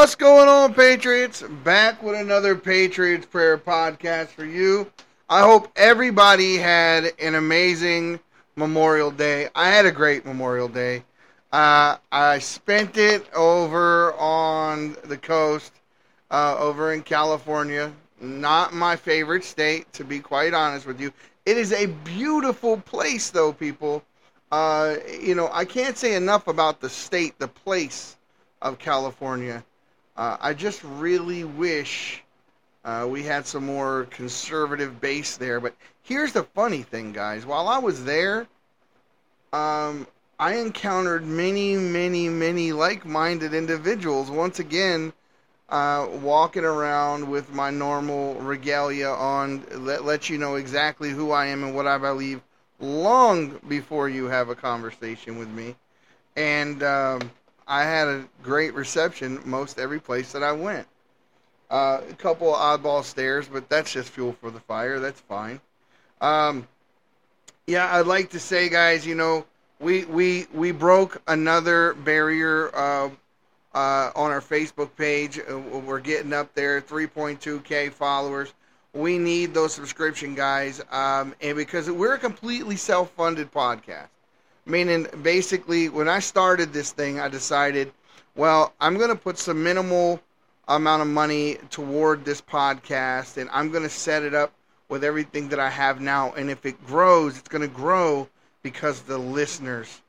What's going on, Patriots? Back with another Patriots Prayer podcast for you. I hope everybody had an amazing Memorial Day. I had a great Memorial Day. Uh, I spent it over on the coast, uh, over in California. Not my favorite state, to be quite honest with you. It is a beautiful place, though, people. Uh, you know, I can't say enough about the state, the place of California. Uh, I just really wish uh, we had some more conservative base there. But here's the funny thing, guys. While I was there, um, I encountered many, many, many like minded individuals. Once again, uh, walking around with my normal regalia on, let, let you know exactly who I am and what I believe long before you have a conversation with me. And um, I had a great reception most every place that I went. Uh, a couple of oddball stares, but that's just fuel for the fire. That's fine. Um, yeah, I'd like to say, guys, you know, we we we broke another barrier uh, uh, on our Facebook page. Uh, We're getting up there, 3.2k followers. We need those subscription guys, um, and because we're a completely self-funded podcast, meaning basically when I started this thing, I decided, well, I'm going to put some minimal amount of money toward this podcast, and I'm going to set it up with everything that I have now. And if it grows, it's going to grow because the listeners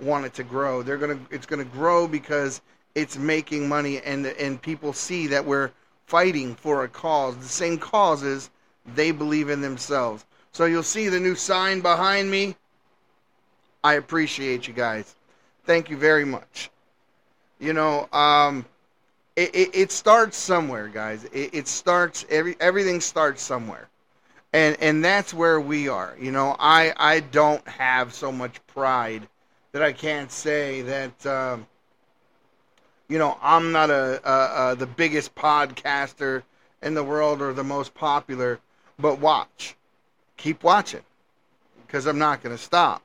want it to grow. They're gonna, it's going to grow because it's making money, and and people see that we're fighting for a cause, the same causes they believe in themselves. So you'll see the new sign behind me. I appreciate you guys. Thank you very much. You know, um, it, it, it starts somewhere, guys. It, it starts every everything starts somewhere, and and that's where we are. You know, I I don't have so much pride that I can't say that. Um, you know, I'm not a, a, a the biggest podcaster in the world or the most popular, but watch, keep watching, because I'm not going to stop.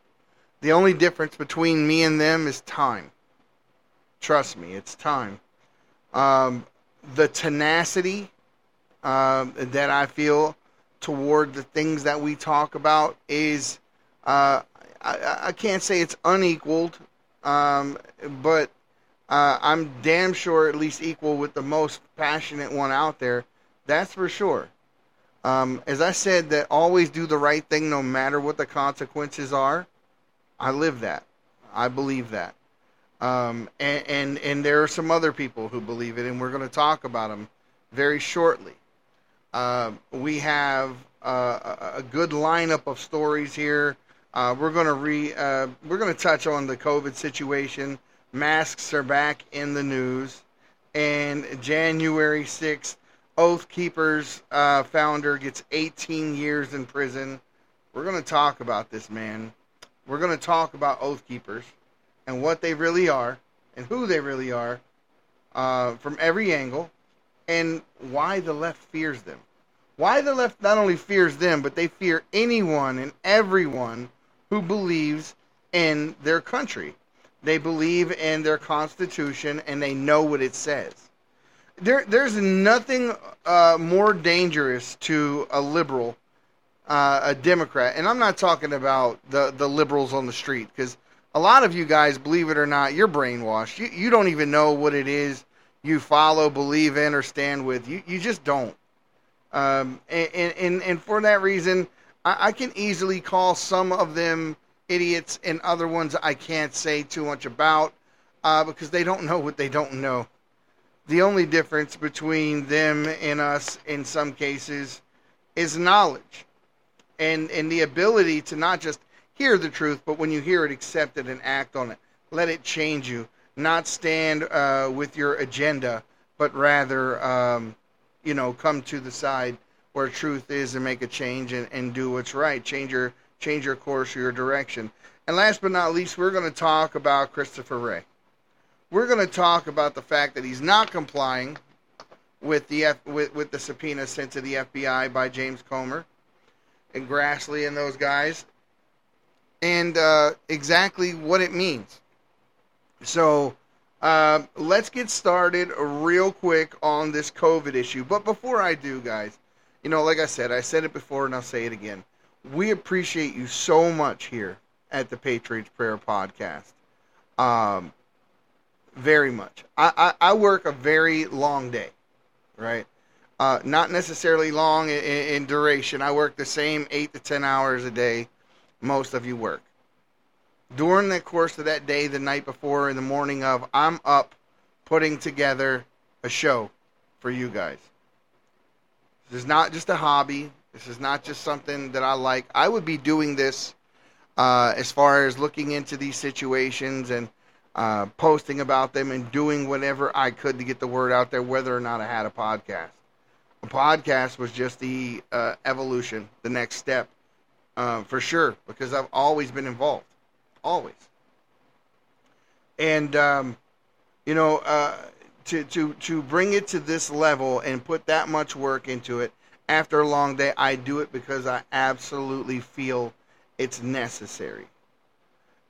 The only difference between me and them is time. Trust me, it's time. Um, the tenacity um, that I feel toward the things that we talk about is, uh, I, I can't say it's unequaled, um, but uh, I'm damn sure at least equal with the most passionate one out there. That's for sure. Um, as I said, that always do the right thing no matter what the consequences are. I live that. I believe that. Um, and, and and there are some other people who believe it, and we're going to talk about them very shortly. Uh, we have uh, a good lineup of stories here. Uh, we're going to re uh, we're going to touch on the COVID situation. Masks are back in the news, and January sixth, Oath Keepers uh, founder gets 18 years in prison. We're going to talk about this, man. We're going to talk about Oath Keepers and what they really are and who they really are uh, from every angle and why the left fears them. Why the left not only fears them, but they fear anyone and everyone who believes in their country. They believe in their Constitution and they know what it says. There, there's nothing uh, more dangerous to a liberal, uh, a Democrat, and I'm not talking about the, the liberals on the street because a lot of you guys, believe it or not, you're brainwashed. You, you don't even know what it is you follow, believe in, or stand with. You, you just don't. Um, and, and, and for that reason, I, I can easily call some of them idiots and other ones I can't say too much about uh, because they don't know what they don't know. The only difference between them and us in some cases is knowledge and, and the ability to not just hear the truth, but when you hear it, accept it and act on it. Let it change you. Not stand uh, with your agenda, but rather, um, you know, come to the side where truth is and make a change and, and do what's right. Change your change your course, your direction. And last but not least, we're going to talk about Christopher Wray. we're going to talk about the fact that he's not complying with the F, with, with the subpoena sent to the FBI by James Comer and Grassley and those guys, and uh, exactly what it means. So uh, let's get started real quick on this COVID issue. But before I do, guys, you know, like I said, I said it before and I'll say it again. We appreciate you so much here at the Patriots Prayer Podcast. Um, very much. I, I, I work a very long day, right? Uh, not necessarily long in, in duration. I work the same eight to ten hours a day most of you work. During the course of that day, the night before, and the morning of, I'm up putting together a show for you guys. This is not just a hobby. This is not just something that I like. I would be doing this uh, as far as looking into these situations and uh, posting about them and doing whatever I could to get the word out there, whether or not I had a podcast. Podcast was just the uh, evolution, the next step, uh, for sure, because I've always been involved, always. And um, you know, uh, to to to bring it to this level and put that much work into it after a long day, I do it because I absolutely feel it's necessary.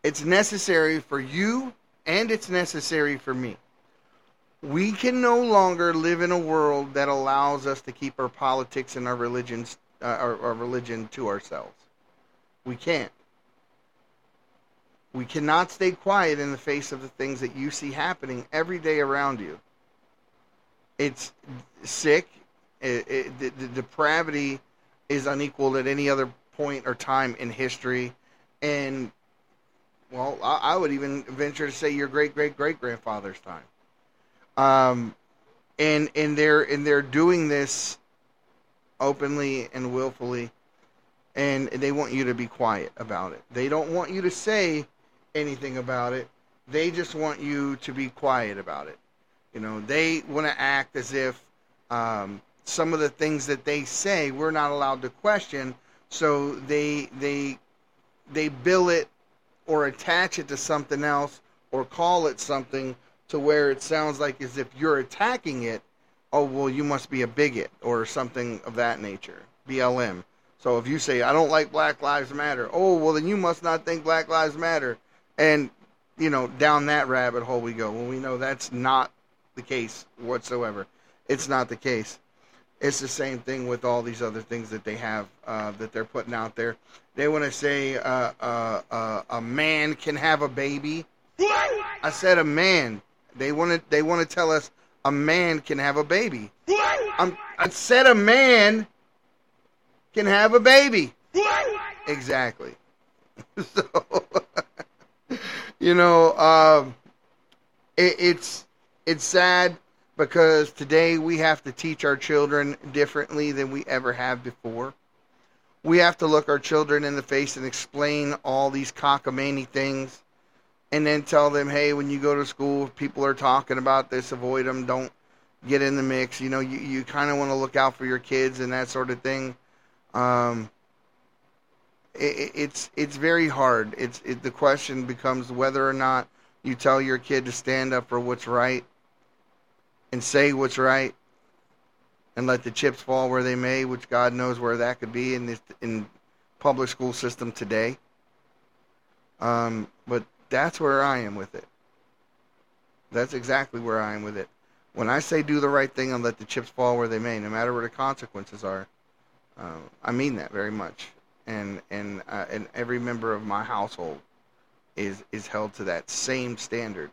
It's necessary for you and it's necessary for me. We can no longer live in a world that allows us to keep our politics and our religions, uh, our, our religion to ourselves. We can't. We cannot stay quiet in the face of the things that you see happening every day around you. It's sick. It, it, the, the depravity is unequaled at any other point or time in history. And well, I, I would even venture to say your great great great grandfather's time. Um, and and they're and they're doing this openly and willfully, and they want you to be quiet about it. They don't want you to say anything about it. They just want you to be quiet about it. You know, they want to act as if um, some of the things that they say we're not allowed to question. So they they they bill it or attach it to something else or call it something to where it sounds like as if you're attacking it, oh, well, you must be a bigot or something of that nature. BLM. So if you say, I don't like Black Lives Matter, oh, well, then you must not think Black Lives Matter. And, you know, down that rabbit hole we go. Well, we know that's not the case whatsoever. It's not the case. It's the same thing with all these other things that they have uh, that they're putting out there. They want to say uh, uh, uh, a man can have a baby. I said a man. They want to. They want to tell us a man can have a baby. I'm, I said a man can have a baby. Exactly. so, you know, um, it, it's it's sad because today we have to teach our children differently than we ever have before. We have to look our children in the face and explain all these cockamamie things and then tell them, hey, when you go to school, people are talking about this, avoid them, don't get in the mix. You know, you, you kind of want to look out for your kids and that sort of thing. Um, it, it's it's very hard. It's it, the question becomes whether or not you tell your kid to stand up for what's right and say what's right and let the chips fall where they may, which God knows where that could be in this in public school system today. Um, that's where I am with it. That's exactly where I am with it. When I say do the right thing and let the chips fall where they may, no matter what the consequences are, uh, I mean that very much. And and uh, and every member of my household is is held to that same standard,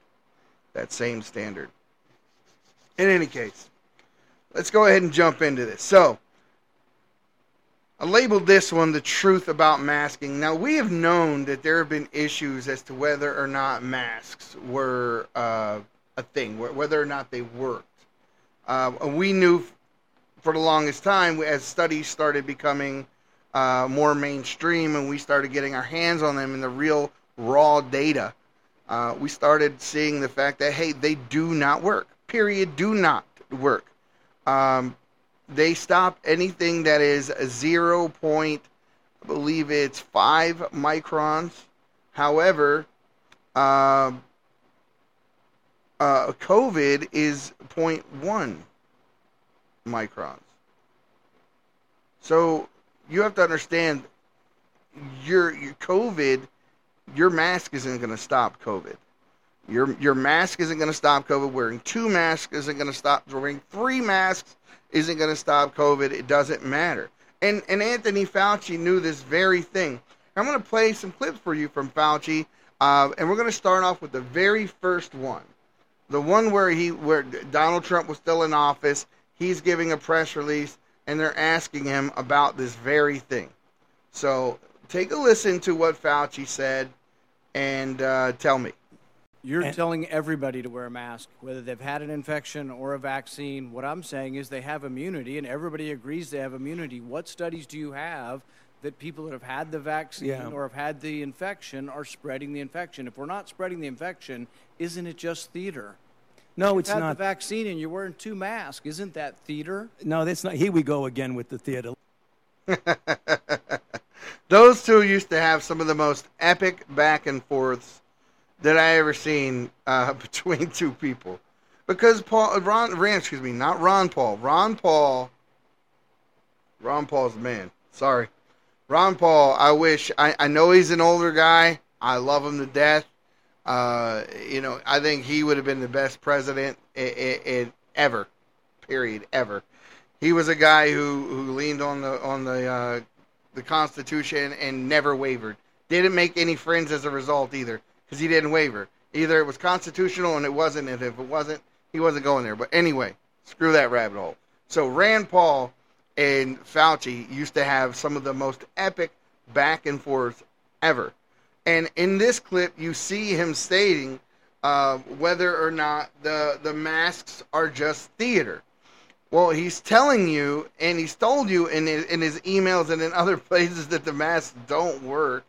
that same standard. In any case, let's go ahead and jump into this. So, I labeled this one the truth about masking. Now, we have known that there have been issues as to whether or not masks were uh, a thing, whether or not they worked. Uh, we knew for the longest time, as studies started becoming uh, more mainstream and we started getting our hands on them in the real raw data, uh, we started seeing the fact that, hey, they do not work period do not work. Um, they stop anything that is zero point, I believe it's five microns. However, uh, uh, COVID is 0.1 microns. So you have to understand your your COVID, your mask isn't going to stop COVID. Your your mask isn't going to stop COVID. Wearing two masks isn't going to stop. Wearing three masks isn't going to stop COVID. It doesn't matter. And and Anthony Fauci knew this very thing. I'm going to play some clips for you from Fauci, uh, and we're going to start off with the very first one, the one where he where Donald Trump was still in office. He's giving a press release, and they're asking him about this very thing. So take a listen to what Fauci said, and uh, tell me. You're And- telling everybody to wear a mask, whether they've had an infection or a vaccine. What I'm saying is they have immunity, and everybody agrees they have immunity. What studies do you have that people that have had the vaccine Yeah. or have had the infection are spreading the infection? If we're not spreading the infection, isn't it just theater? No, You've it's had not. the vaccine and you're wearing two masks. Isn't that theater? No, that's not. Here we go again with the theater. Those two used to have some of the most epic back and forths that I ever seen uh, between two people. Because Paul, Ron, Ran, excuse me, not Ron Paul. Ron Paul, Ron Paul's the man. Sorry, Ron Paul. I wish. I, I know he's an older guy. I love him to death. Uh, you know, I think he would have been the best president i i i ever. Period. Ever. He was a guy who, who leaned on the on the uh, the Constitution and never wavered. Didn't make any friends as a result either, because he didn't waver. Either it was constitutional and it wasn't, and if it wasn't, he wasn't going there. But anyway, screw that rabbit hole. So Rand Paul and Fauci used to have some of the most epic back and forth ever. And in this clip, you see him stating uh, whether or not the the masks are just theater. Well, he's telling you, and he's told you in his, in his emails and in other places that the masks don't work.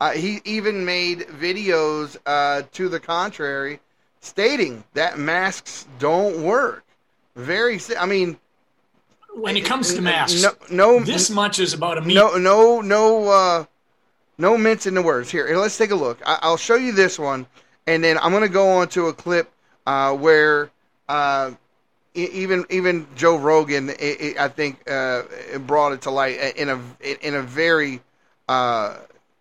Uh, he even made videos uh, to the contrary, stating that masks don't work. Very, I mean, when it comes to masks, no, no, this much is about a meat. no, no, no, uh, no mince in the words. Here, let's take a look. I, I'll show you this one, and then I'm going to go on to a clip uh, where uh, even even Joe Rogan, i i I think, uh, brought it to light in a in a very uh,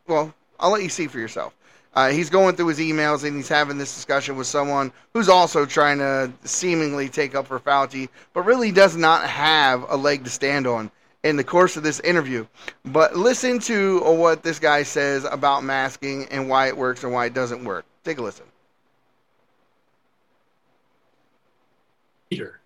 well. I'll let you see for yourself. Uh, he's going through his emails and he's having this discussion with someone who's also trying to seemingly take up for Fauci, but really does not have a leg to stand on in the course of this interview. But listen to what this guy says about masking and why it works and why it doesn't work. Take a listen. millimeter.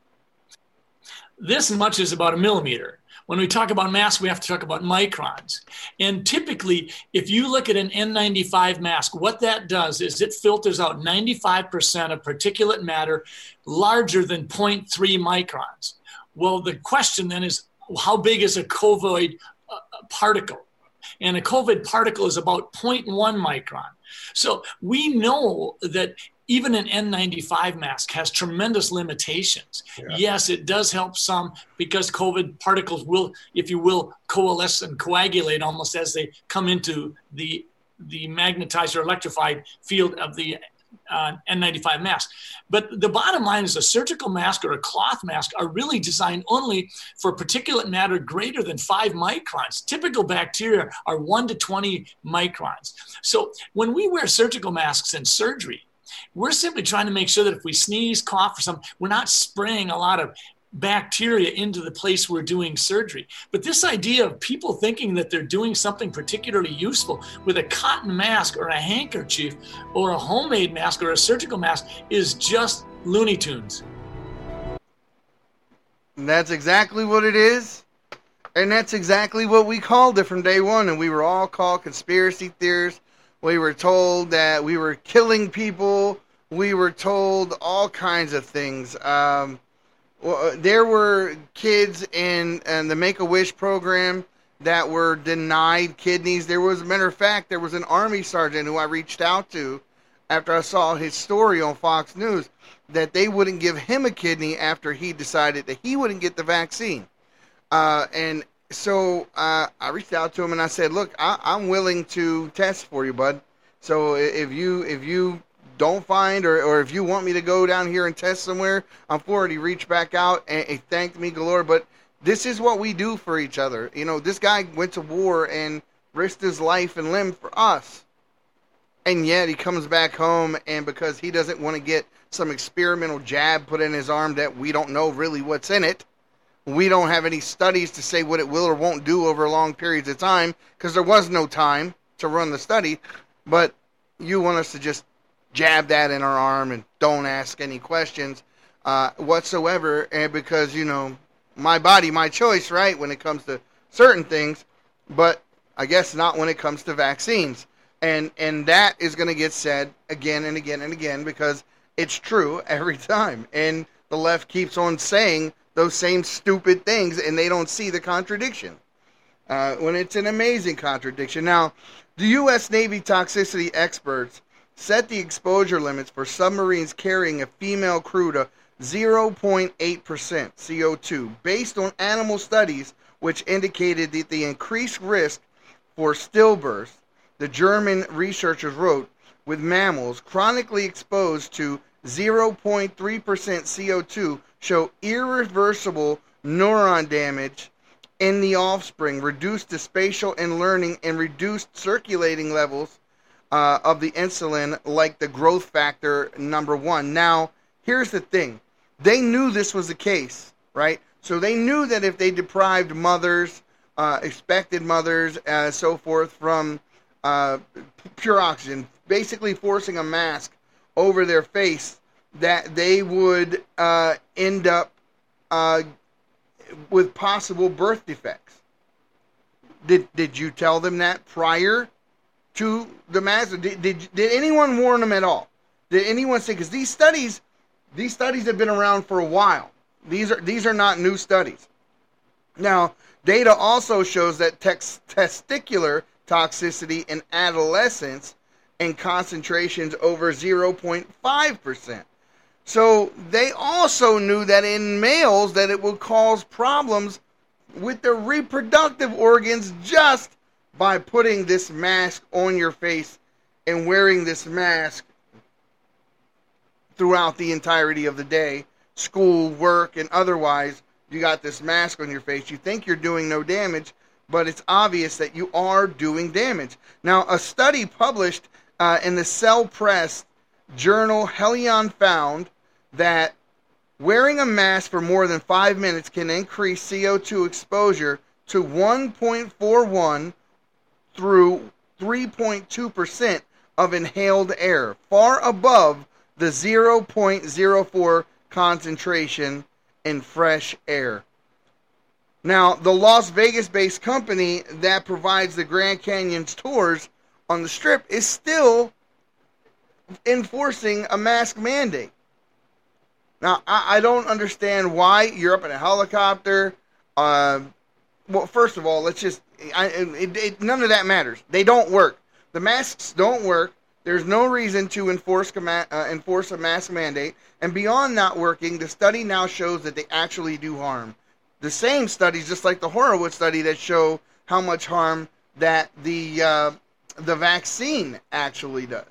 This much is about a millimeter. When we talk about masks, we have to talk about microns. And typically, if you look at an N95 mask, what that does is it filters out 95% of particulate matter larger than 0.3 microns. Well, the question then is how big is a COVID uh, particle? And a COVID particle is about 0.1 micron. So we know that even an N95 mask has tremendous limitations. Yes, it does help some because COVID particles will, if you will, coalesce and coagulate almost as they come into the the magnetized or electrified field of the uh, N95 mask. But the bottom line is a surgical mask or a cloth mask are really designed only for particulate matter greater than five microns. Typical bacteria are one to 20 microns. So when we wear surgical masks in surgery, we're simply trying to make sure that if we sneeze, cough, or something, we're not spraying a lot of bacteria into the place we're doing surgery. But this idea of people thinking that they're doing something particularly useful with a cotton mask or a handkerchief or a homemade mask or a surgical mask is just Looney Tunes. And that's exactly what it is. And that's exactly what we called it from day one. And we were all called conspiracy theorists. We were told that we were killing people. We were told all kinds of things. Um, well, there were kids in, in the Make a Wish program that were denied kidneys. There was, a matter of fact, there was an army sergeant who I reached out to after I saw his story on Fox News that they wouldn't give him a kidney after he decided that he wouldn't get the vaccine. Uh, and so uh, I reached out to him and I said, "Look, I, I'm willing to test for you, bud. So if you if you don't find, or, or if you want me to go down here and test somewhere, I'm for it. He reached back out and he thanked me galore. But this is what we do for each other. You know, this guy went to war and risked his life and limb for us. And yet he comes back home, and because he doesn't want to get some experimental jab put in his arm that we don't know really what's in it, we don't have any studies to say what it will or won't do over long periods of time because there was no time to run the study. But you want us to just jab that in our arm and don't ask any questions uh, whatsoever. And because, you know, my body, my choice, right, when it comes to certain things, but I guess not when it comes to vaccines. And, and that is going to get said again and again and again because it's true every time. And the left keeps on saying those same stupid things and they don't see the contradiction. Uh, when it's an amazing contradiction. Now, the U.S. Navy toxicity experts set the exposure limits for submarines carrying a female crew to 0.8% CO2 based on animal studies which indicated that the increased risk for stillbirth, the German researchers wrote, with mammals chronically exposed to 0.3% CO2 show irreversible neuron damage in the offspring, reduced the spatial and learning, and reduced circulating levels uh, of the insulin, like the growth factor number one. Now, here's the thing they knew this was the case, right? So they knew that if they deprived mothers, uh, expected mothers, uh, so forth, from uh, pure oxygen, basically forcing a mask over their face, that they would uh, end up uh, with possible birth defects. Did did you tell them that prior to the mask? Did, did did anyone warn them at all? Did anyone say because these studies these studies have been around for a while. These are these are not new studies. Now, data also shows that tex- testicular toxicity in adolescents in concentrations over 0.5%. So they also knew that in males that it would cause problems with their reproductive organs just by putting this mask on your face and wearing this mask throughout the entirety of the day, school, work, and otherwise. You got this mask on your face. You think you're doing no damage, but it's obvious that you are doing damage. Now, a study published uh, in the Cell Press journal Heliyon found that wearing a mask for more than five minutes can increase CO2 exposure to 1.41 through 3.2% of inhaled air, far above the 0.04 concentration in fresh air. Now, the Las Vegas based company that provides the Grand Canyon's tours on the strip is still enforcing a mask mandate. Now, I, I don't understand why you're up in a helicopter. Uh, well, first of all, let's just, I, it, it, none of that matters. They don't work. The masks don't work. There's no reason to enforce, uh, enforce a mask mandate. And beyond not working, the study now shows that they actually do harm. The same studies, just like the Horowitz study, that show how much harm that the uh, the vaccine actually does.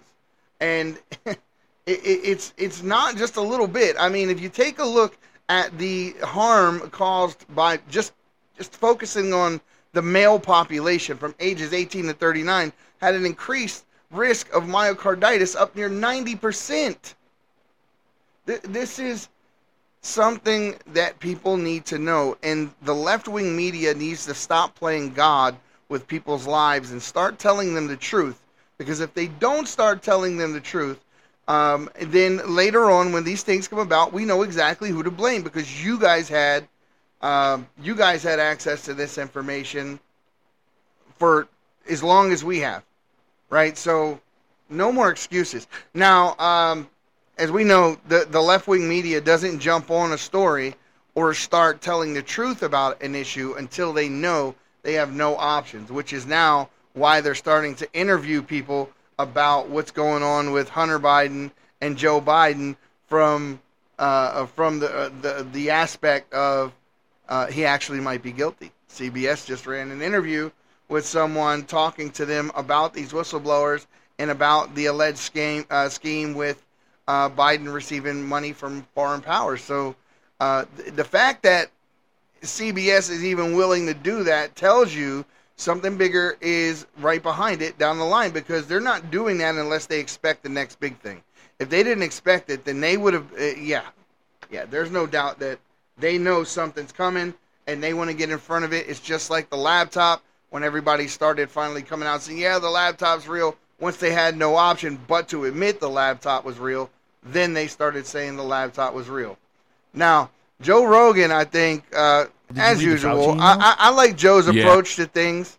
And it, it's it's not just a little bit. I mean, if you take a look at the harm caused by just just focusing on the male population from ages 18 to 39 had an increased risk of myocarditis up near 90%. This is something that people need to know, and the left wing media needs to stop playing God with people's lives and start telling them the truth. Because if they don't start telling them the truth, um, then later on, when these things come about, we know exactly who to blame because you guys had um, you guys had access to this information for as long as we have, right? So no more excuses. Now, um, as we know, the the left wing media doesn't jump on a story or start telling the truth about an issue until they know they have no options, which is now why they're starting to interview people about what's going on with Hunter Biden and Joe Biden from uh, from the, uh, the the aspect of uh, he actually might be guilty. CBS just ran an interview with someone talking to them about these whistleblowers and about the alleged scheme uh, scheme with uh, Biden receiving money from foreign powers. So uh, th- the fact that CBS is even willing to do that tells you something bigger is right behind it down the line because they're not doing that unless they expect the next big thing. If they didn't expect it, then they would have. Uh, yeah, yeah. There's no doubt that they know something's coming and they want to get in front of it. It's just like the laptop when everybody started finally coming out saying, "Yeah, the laptop's real." Once they had no option but to admit the laptop was real, then they started saying the laptop was real. Now, Joe Rogan, I think, uh, as usual, I. I, I like Joe's Yeah. approach to things.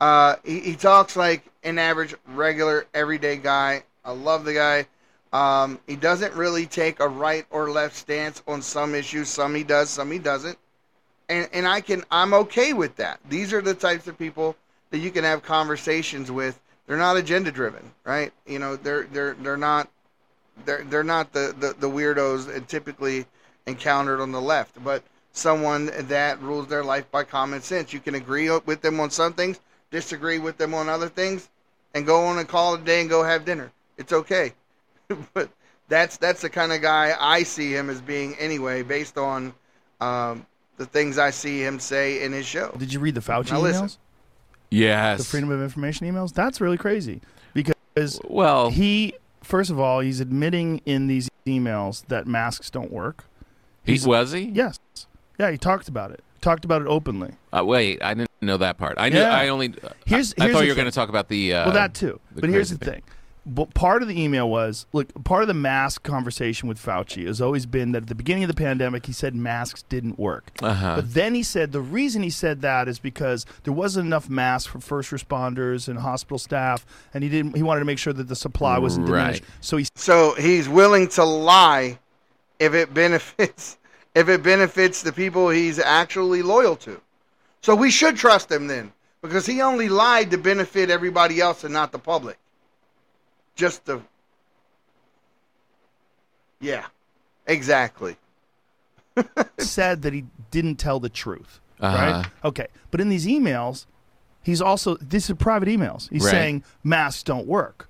Uh, he, he talks like an average, regular, everyday guy. I love the guy. Um, he doesn't really take a right or left stance on some issues. Some he does, some he doesn't. And and I can I'm okay with that. These are the types of people that you can have conversations with. They're not agenda driven, right? You know, they're they're they're not they're they're not the, the, the weirdos and typically encountered on the left, but someone that rules their life by common sense. You can agree with them on some things, disagree with them on other things, and go on and call it a day and go have dinner. It's okay. but that's that's the kind of guy I see him as being anyway, based on um, the things I see him say in his show. Did you read the Fauci Now listen. emails? Yes. The Freedom of Information emails? That's really crazy because well, he, first of all, he's admitting in these emails that masks don't work. He he's- was he? Yes. Yeah, he talked about it. Talked about it openly. Uh, wait, I didn't know that part. I knew. Yeah. I only. Here's- I, I here's thought you were going to talk about the. Uh, well, that too. But here's the crazy thing. But part of the email was look, part of the mask conversation with Fauci has always been that at the beginning of the pandemic, he said masks didn't work. Uh-huh. But then he said the reason he said that is because there wasn't enough masks for first responders and hospital staff, and he didn't. He wanted to make sure that the supply wasn't diminished. So he So he's willing to lie if it benefits if it benefits the people he's actually loyal to. So we should trust him then, because he only lied to benefit everybody else and not the public. Just to Yeah. Exactly. said that he didn't tell the truth. Uh-huh. Right? Okay. But in these emails, he's also these are private emails. He's Right. saying masks don't work.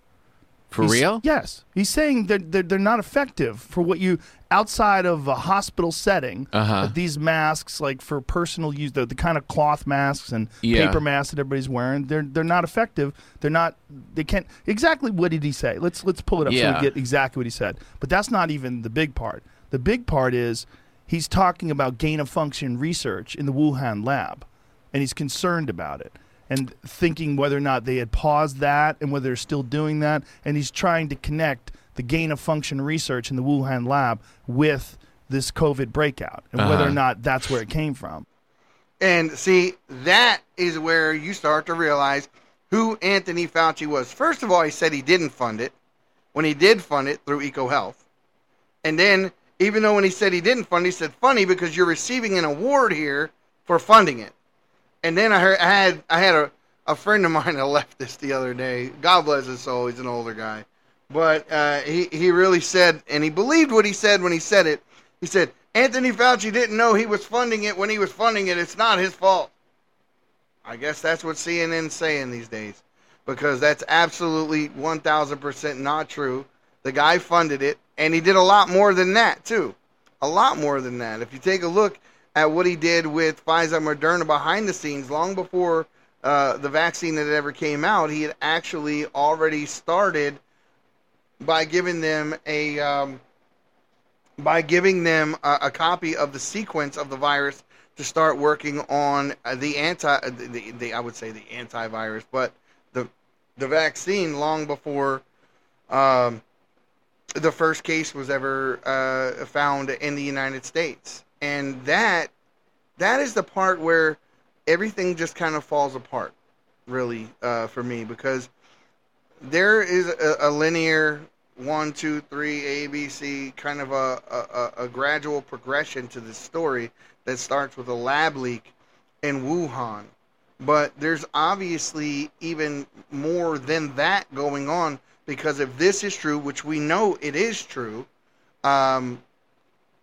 For He's- real? Yes. He's saying that they're, they're not effective for what you outside of a hospital setting. Uh-huh. that These masks, like for personal use, the, the kind of cloth masks and Yeah. paper masks that everybody's wearing, they're they're not effective. They're not. They can't. Exactly what did he say? Let's let's pull it up so Yeah. we get exactly what he said. But that's not even the big part. The big part is he's talking about gain of function research in the Wuhan lab, and he's concerned about it and thinking whether or not they had paused that and whether they're still doing that. And he's trying to connect the gain of function research in the Wuhan lab with this COVID breakout and whether or Uh-huh. not that's where it came from. And see, that is where you start to realize who Anthony Fauci was. First of all, he said he didn't fund it when he did fund it through EcoHealth. And then, even though when he said he didn't fund it, he said, funny because you're receiving an award here for funding it. And then I heard, I had, I had a, a friend of mine that left this the other day. God bless his soul. He's an older guy. But uh, he, he really said, and he believed what he said when he said it. He said, Anthony Fauci didn't know he was funding it when he was funding it. It's not his fault. I guess that's what CNN's saying these days. Because that's absolutely 1000% not true. The guy funded it, and he did a lot more than that, too. A lot more than that. If you take a look at what he did with Pfizer Moderna behind the scenes, long before uh, the vaccine that ever came out, he had actually already started by giving them a um, by giving them a, a copy of the sequence of the virus to start working on uh, the anti uh, the, the, the I would say the antivirus, but the the vaccine long before um, the first case was ever uh, found in the United States, and that that is the part where everything just kind of falls apart, really, uh, for me because there is a, a linear one, two, three, A, B, C, kind of a, a, a gradual progression to this story that starts with a lab leak in Wuhan. But there's obviously even more than that going on because if this is true, which we know it is true, um,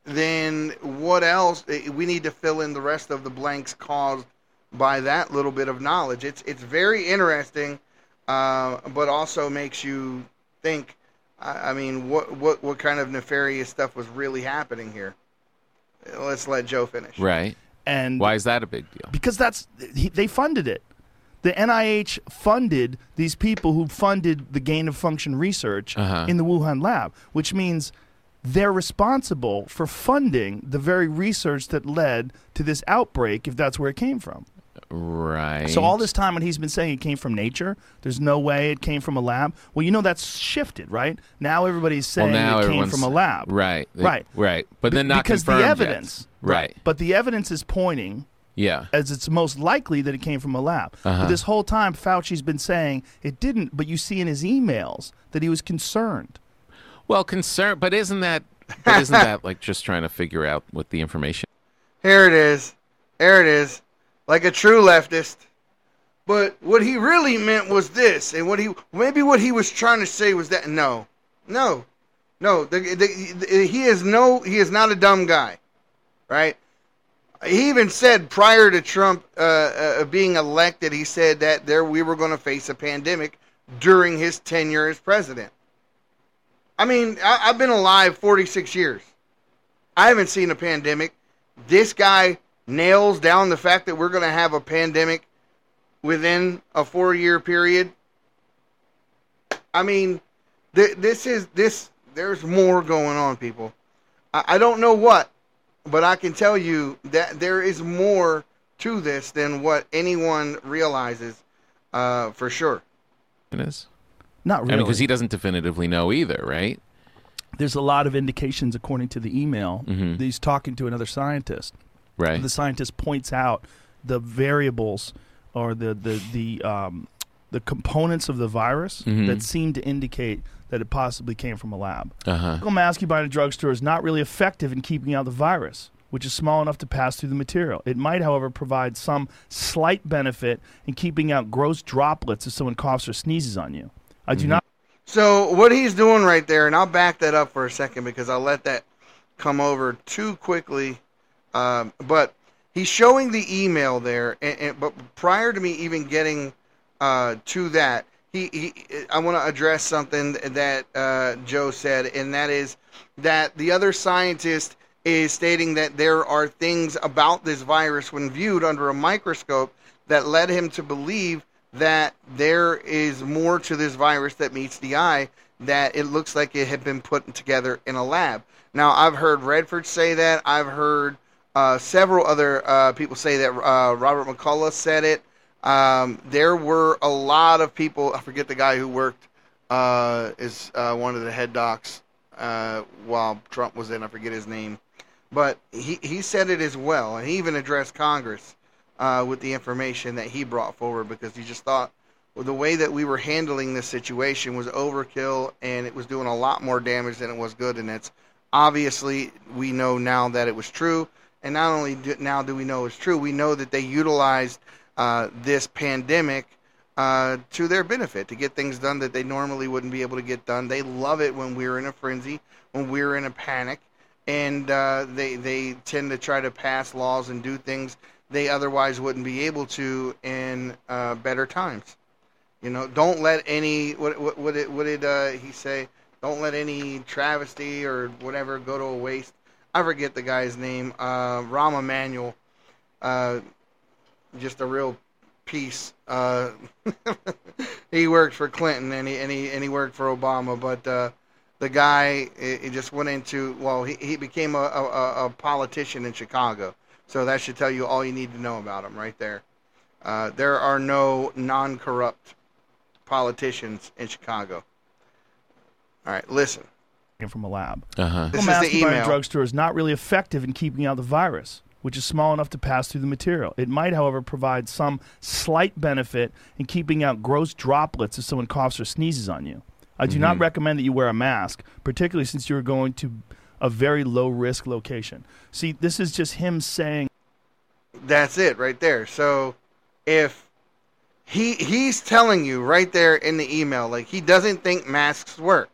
then what else? eh, We need to fill in the rest of the blanks caused by that little bit of knowledge. It's it's very interesting, uh, but also makes you think I, I mean, what what what kind of nefarious stuff was really happening here? Let's let Joe finish. Right. And Why is that a big deal? because that's he, they funded it. The NIH funded these people who funded the gain of function research Uh-huh. in the Wuhan lab, which means they're responsible for funding the very research that led to this outbreak, if that's where it came from. Right. So all this time when he's been saying it came from nature, there's no way it came from a lab. Well, you know that's shifted, right? Now everybody's well, saying now it came from a lab. Right. They- Right. Right. But then not because the confirmed yet. evidence, Right. But the evidence is pointing Yeah. as it's most likely that it came from a lab. Uh-huh. But this whole time, Fauci's been saying it didn't. But you see in his emails that he was concerned. Well, concerned, but isn't that, but isn't that like just trying to figure out what the information? Here it is. There it is. Like a true leftist. But what he really meant was this, and what he maybe what he was trying to say was that no, no, no. The, the, the, he is no, he is not a dumb guy, right? He even said prior to Trump uh, uh, being elected, he said that there we were going to face a pandemic during his tenure as president. I mean, I, I've been alive 46 years. I haven't seen a pandemic. This guy nails down the fact that we're going to have a pandemic within a four year period. I mean, th- this is this. There's more going on, people. I, I don't know what, but I can tell you that there is more to this than what anyone realizes, uh, for sure. is? Not I really. mean, because he doesn't definitively know either, right? There's a lot of indications, according to the email, Mhm. that he's talking to another scientist. Right. The scientist points out the variables or the the the um, the components of the virus Mhm. that seem to indicate that it possibly came from a lab. Uh huh. Medical mask you buy in a drugstore is not really effective in keeping out the virus, which is small enough to pass through the material. It might, however, provide some slight benefit in keeping out gross droplets if someone coughs or sneezes on you. I do not So what he's doing right there, and I'll back that up for a second because I'll let that come over too quickly. Um, but he's showing the email there, and, and but prior to me even getting uh, to that, he, he I want to address something that uh, Joe said, and that is that the other scientist is stating that there are things about this virus when viewed under a microscope that led him to believe that there is more to this virus that meets the eye that it looks like it had been put together in a lab. Now, I've heard Redfield say that. I've heard uh, several other uh, people say that. Uh, Robert McCullough said it. Um, there were a lot of people. I forget the guy who worked uh, is uh, one of the head docs uh, while Trump was in. I forget his name, but he he said it as well, and he even addressed Congress uh, with the information that he brought forward because he just thought well, the way that we were handling this situation was overkill and it was doing a lot more damage than it was good. And it's obviously we know now that it was true. And not only do, now do we know it's true, we know that they utilized uh, this pandemic uh, to their benefit to get things done that they normally wouldn't be able to get done. They love it when we're in a frenzy, when we're in a panic, and uh, they they tend to try to pass laws and do things they otherwise wouldn't be able to in uh, better times. You know, don't let any what what what did, what did uh, he say? Don't let any travesty or whatever go to a waste. I forget the guy's name. Uh, Rahm Emanuel, uh, just a real piece. Uh, he worked for Clinton and he and he and he worked for Obama, but uh, the guy he just went into well, he he became a, a, a politician in Chicago. So that should tell you all you need to know about him right there. Uh, there are no non-corrupt politicians in Chicago. All right, listen. Came from a lab. Uh huh. This mask is the in a email. drugstore is not really effective in keeping out the virus, which is small enough to pass through the material. It might, however, provide some slight benefit in keeping out gross droplets if someone coughs or sneezes on you. I do not recommend that you wear a mask, particularly since you're going to a very low risk location. See, this is just him saying That's it right there. So if he he's telling you right there in the email, like he doesn't think masks work.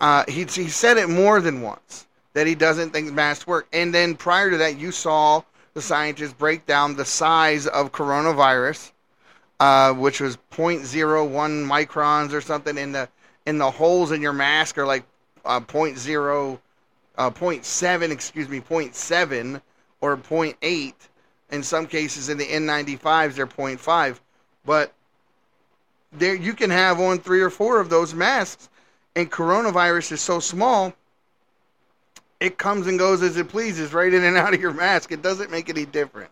Uh, he he said it more than once that he doesn't think masks work. And then prior to that, you saw the scientists break down the size of coronavirus, uh, which was 0.01 microns or something in the and the holes in your mask are like uh, 0.0, uh, 0.7, excuse me, 0.7 or 0.8. In some cases, in the N95s, they're 0.5. But there, you can have on three or four of those masks, and coronavirus is so small, it comes and goes as it pleases, right in and out of your mask. It doesn't make any difference.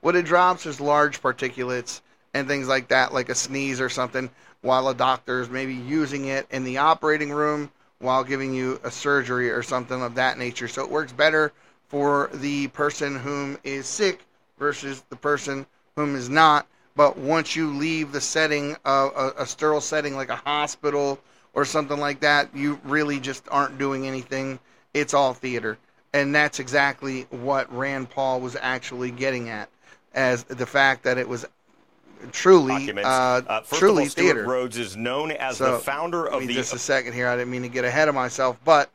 What it drops is large particulates and things like that, like a sneeze or something, while a doctor is maybe using it in the operating room while giving you a surgery or something of that nature. So it works better for the person whom is sick versus the person whom is not. But once you leave the setting, of a, a sterile setting like a hospital or something like that, you really just aren't doing anything. It's all theater. And that's exactly what Rand Paul was actually getting at, as the fact that it was truly, uh, Uh, first truly of all, Stewart theater. Rhodes is known as So, the founder of the just a second here. I didn't mean to get ahead of myself, but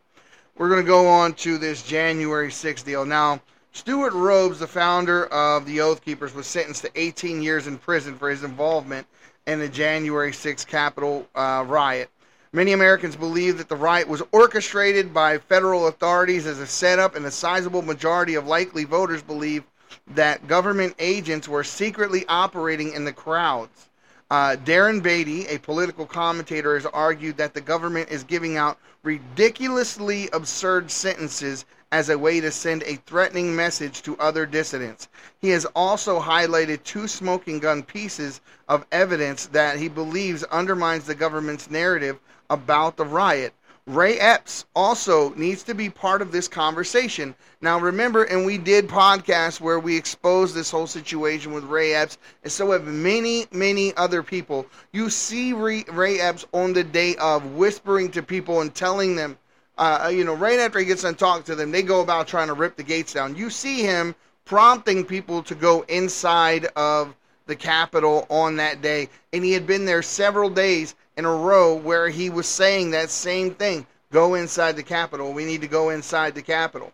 we're going to go on to this January 6th deal. Now, Stewart Rhodes, the founder of the Oath Keepers, was sentenced to 18 years in prison for his involvement in the January 6th Capitol uh, riot. Many Americans believe that the riot was orchestrated by federal authorities as a setup, and a sizable majority of likely voters believe that government agents were secretly operating in the crowds. Uh, Darren Beatty, a political commentator, has argued that the government is giving out ridiculously absurd sentences as a way to send a threatening message to other dissidents. He has also highlighted two smoking gun pieces of evidence that he believes undermines the government's narrative about the riot. Ray Epps also needs to be part of this conversation. Now, remember, and we did podcasts where we exposed this whole situation with Ray Epps, and so have many, many other people. You see Ray, Epps on the day of whispering to people and telling them, uh, you know, right after he gets done talking to them, they go about trying to rip the gates down. You see him prompting people to go inside of the Capitol on that day, and he had been there several days in a row where he was saying that same thing go inside the Capitol. We need to go inside the Capitol.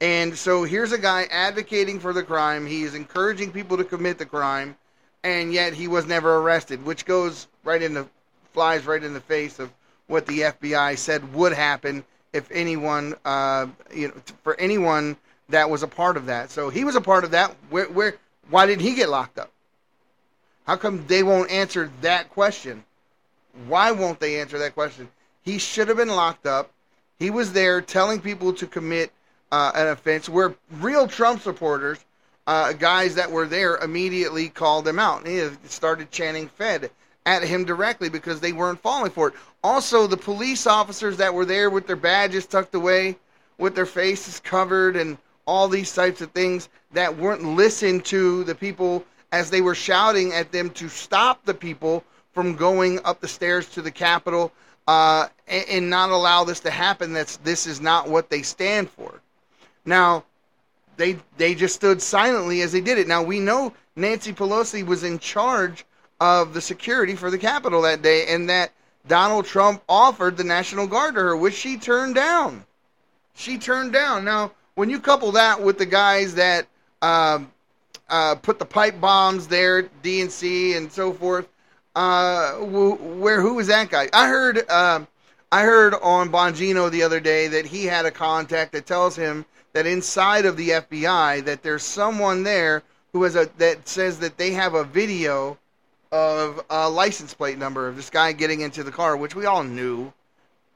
And so here's a guy advocating for the crime. He is encouraging people to commit the crime, and yet he was never arrested, which goes right in the flies right in the face of what the FBI said would happen if anyone, uh, you know, for anyone that was a part of that. So he was a part of that. Where, where, why did he get locked up? How come they won't answer that question? Why won't they answer that question? He should have been locked up. He was there telling people to commit uh, an offense where real Trump supporters, uh, guys that were there, immediately called him out. And He started chanting Fed at him directly because they weren't falling for it. Also, the police officers that were there with their badges tucked away, with their faces covered, and all these types of things that weren't listened to the people as they were shouting at them to stop the people from going up the stairs to the Capitol uh, and, and not allow this to happen. That's this is not what they stand for. Now, they they just stood silently as they did it. Now we know Nancy Pelosi was in charge of the security for the Capitol that day, and that Donald Trump offered the National Guard to her, which she turned down. She turned down. Now, when you couple that with the guys that um, uh, put the pipe bombs there, DNC and so forth, uh, wh- where who was that guy? I heard um I heard on Bongino the other day that he had a contact that tells him that inside of the FBI that there's someone there who has a that says that they have a video of a license plate number of this guy getting into the car, which we all knew.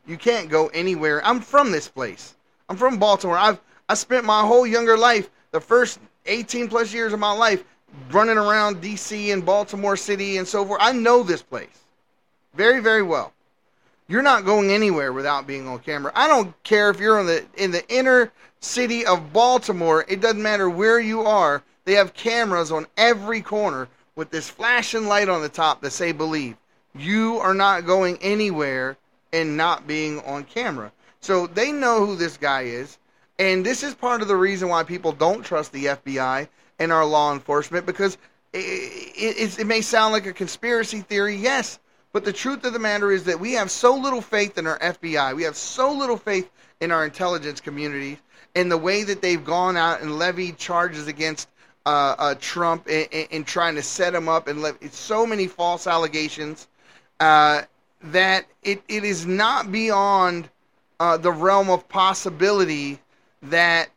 You can't go anywhere. I'm from this place. I'm from Baltimore. I've I spent my whole younger life, the first 18 plus years of my life, running around D.C. and Baltimore City and so forth. I know this place very, very well. You're not going anywhere without being on camera. I don't care if you're in the in the inner city of Baltimore. It doesn't matter where you are. They have cameras on every corner with this flashing light on the top that say "Believe." You are not going anywhere and not being on camera. So they know who this guy is, and this is part of the reason why people don't trust the FBI and our law enforcement because it, it, it may sound like a conspiracy theory, yes, but the truth of the matter is that we have so little faith in our FBI. We have so little faith in our intelligence community in the way that they've gone out and levied charges against uh, uh, Trump in, in, in trying to set him up and so many false allegations. Uh, that it, it is not beyond uh, the realm of possibility that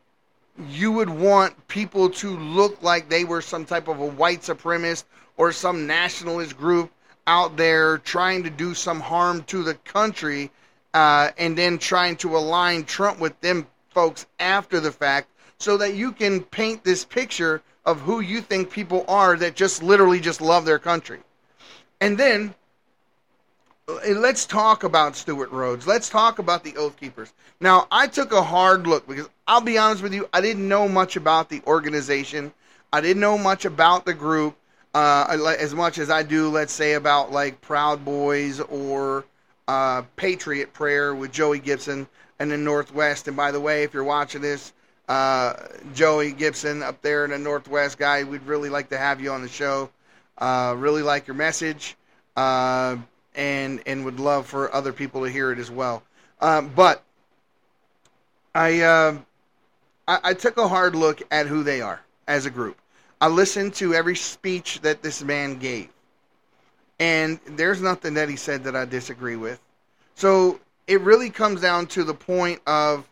you would want people to look like they were some type of a white supremacist or some nationalist group out there trying to do some harm to the country uh, and then trying to align Trump with them folks after the fact so that you can paint this picture of who you think people are that just literally just love their country. And then let's talk about Stewart Rhodes. Let's talk about the Oath Keepers. Now, I took a hard look because I'll be honest with you, I didn't know much about the organization. I didn't know much about the group uh, as much as I do, let's say, about like Proud Boys or uh, Patriot Prayer with Joey Gibson and the Northwest. And by the way, if you're watching this, uh, Joey Gibson up there in the Northwest guy, we'd really like to have you on the show. Uh, really like your message, uh, and and would love for other people to hear it as well. Um, but I, uh, I I took a hard look at who they are as a group. I listened to every speech that this man gave. And there's nothing that he said that I disagree with. So it really comes down to the point of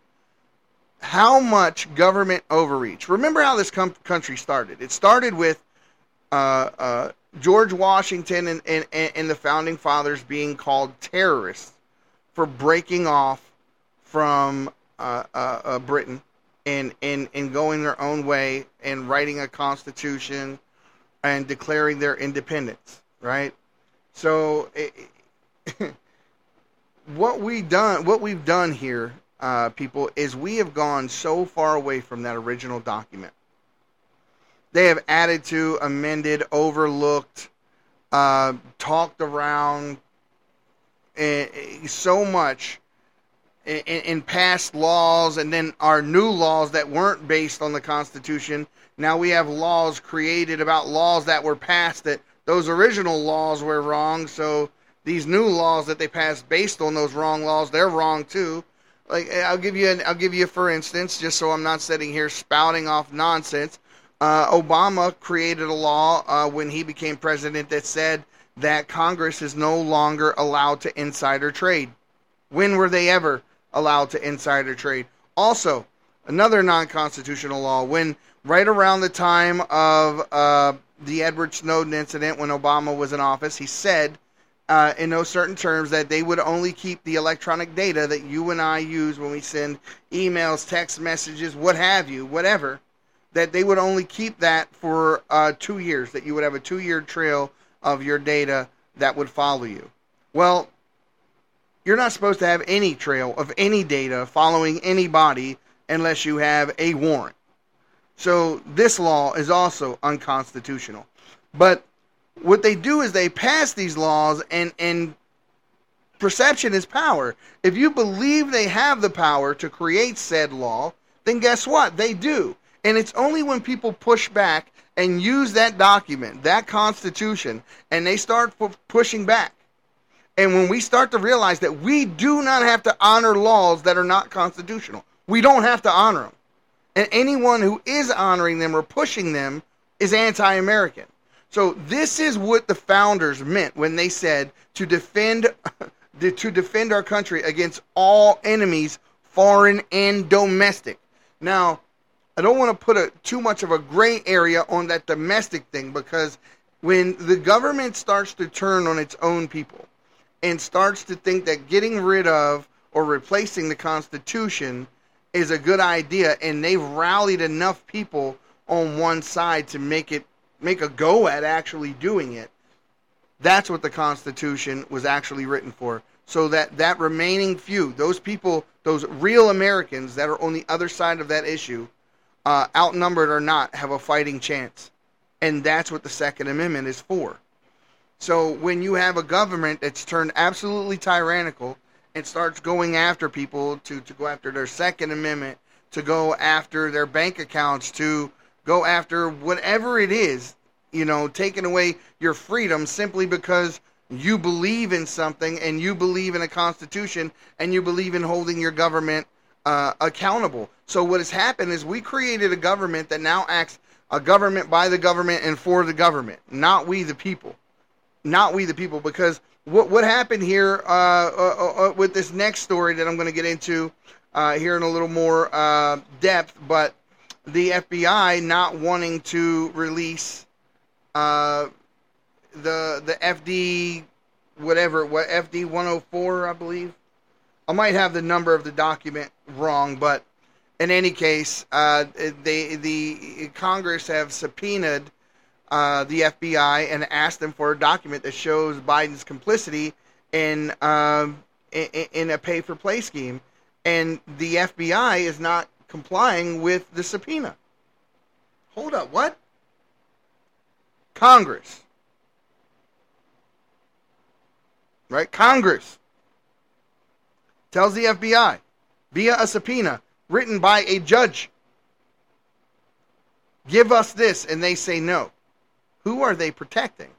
how much government overreach. Remember how this com- country started? It started with uh, uh, George Washington and, and, and the founding fathers being called terrorists for breaking off from uh, uh, uh Britain and, and, and going their own way and writing a constitution and declaring their independence, right? So it, what we done, what we've done here, uh, people, is we have gone so far away from that original document. They have added to, amended, overlooked, uh, talked around uh, so much in, in past laws and then our new laws that weren't based on the Constitution. Now we have laws created about laws that were passed that those original laws were wrong. So these new laws that they passed based on those wrong laws, they're wrong too. Like I'll give you, an, I'll give you for instance, just so I'm not sitting here spouting off nonsense. Uh, Obama created a law uh, when he became president that said that Congress is no longer allowed to insider trade. When were they ever? allowed to insider trade. Also, another non constitutional law when right around the time of uh, the Edward Snowden incident when Obama was in office, he said uh, in no certain terms that they would only keep the electronic data that you and I use when we send emails, text messages, what have you, whatever, that they would only keep that for uh, two years, that you would have a two year trail of your data that would follow you. Well, you're not supposed to have any trail of any data following anybody unless you have a warrant. So this law is also unconstitutional. But what they do is they pass these laws and and perception is power. If you believe they have the power to create said law, then guess what? They do. And it's only when people push back and use that document, that constitution, and they start pushing back and when we start to realize that we do not have to honor laws that are not constitutional, we don't have to honor them. And anyone who is honoring them or pushing them is anti American. So this is what the founders meant when they said to defend to defend our country against all enemies, foreign and domestic. Now, I don't want to put a, too much of a gray area on that domestic thing because when the government starts to turn on its own people, and starts to think that getting rid of or replacing the Constitution is a good idea, and they've rallied enough people on one side to make it make a go at actually doing it. That's what the Constitution was actually written for. So that that remaining few, those people, those real Americans that are on the other side of that issue, uh, outnumbered or not, have a fighting chance. And that's what the Second Amendment is for. So when you have a government that's turned absolutely tyrannical and starts going after people to, to go after their Second Amendment, to go after their bank accounts, to go after whatever it is, you know, taking away your freedom simply because you believe in something and you believe in a constitution and you believe in holding your government uh, accountable. So what has happened is we created a government that now acts a government by the government and for the government, not we the people not we the people, because what what happened here uh, uh, uh, with this next story that I'm going to get into uh, here in a little more uh, depth, but the FBI not wanting to release uh, the the FD whatever what FD 104 I believe. I might have the number of the document wrong, but in any case, uh, they the Congress have subpoenaed uh, the FBI and asked them for a document that shows Biden's complicity in um, in, in a pay for play scheme, and the FBI is not complying with the subpoena. Hold up, what? Congress. Right? Congress tells the FBI via a subpoena written by a judge give us this, and they say no. Who are they protecting?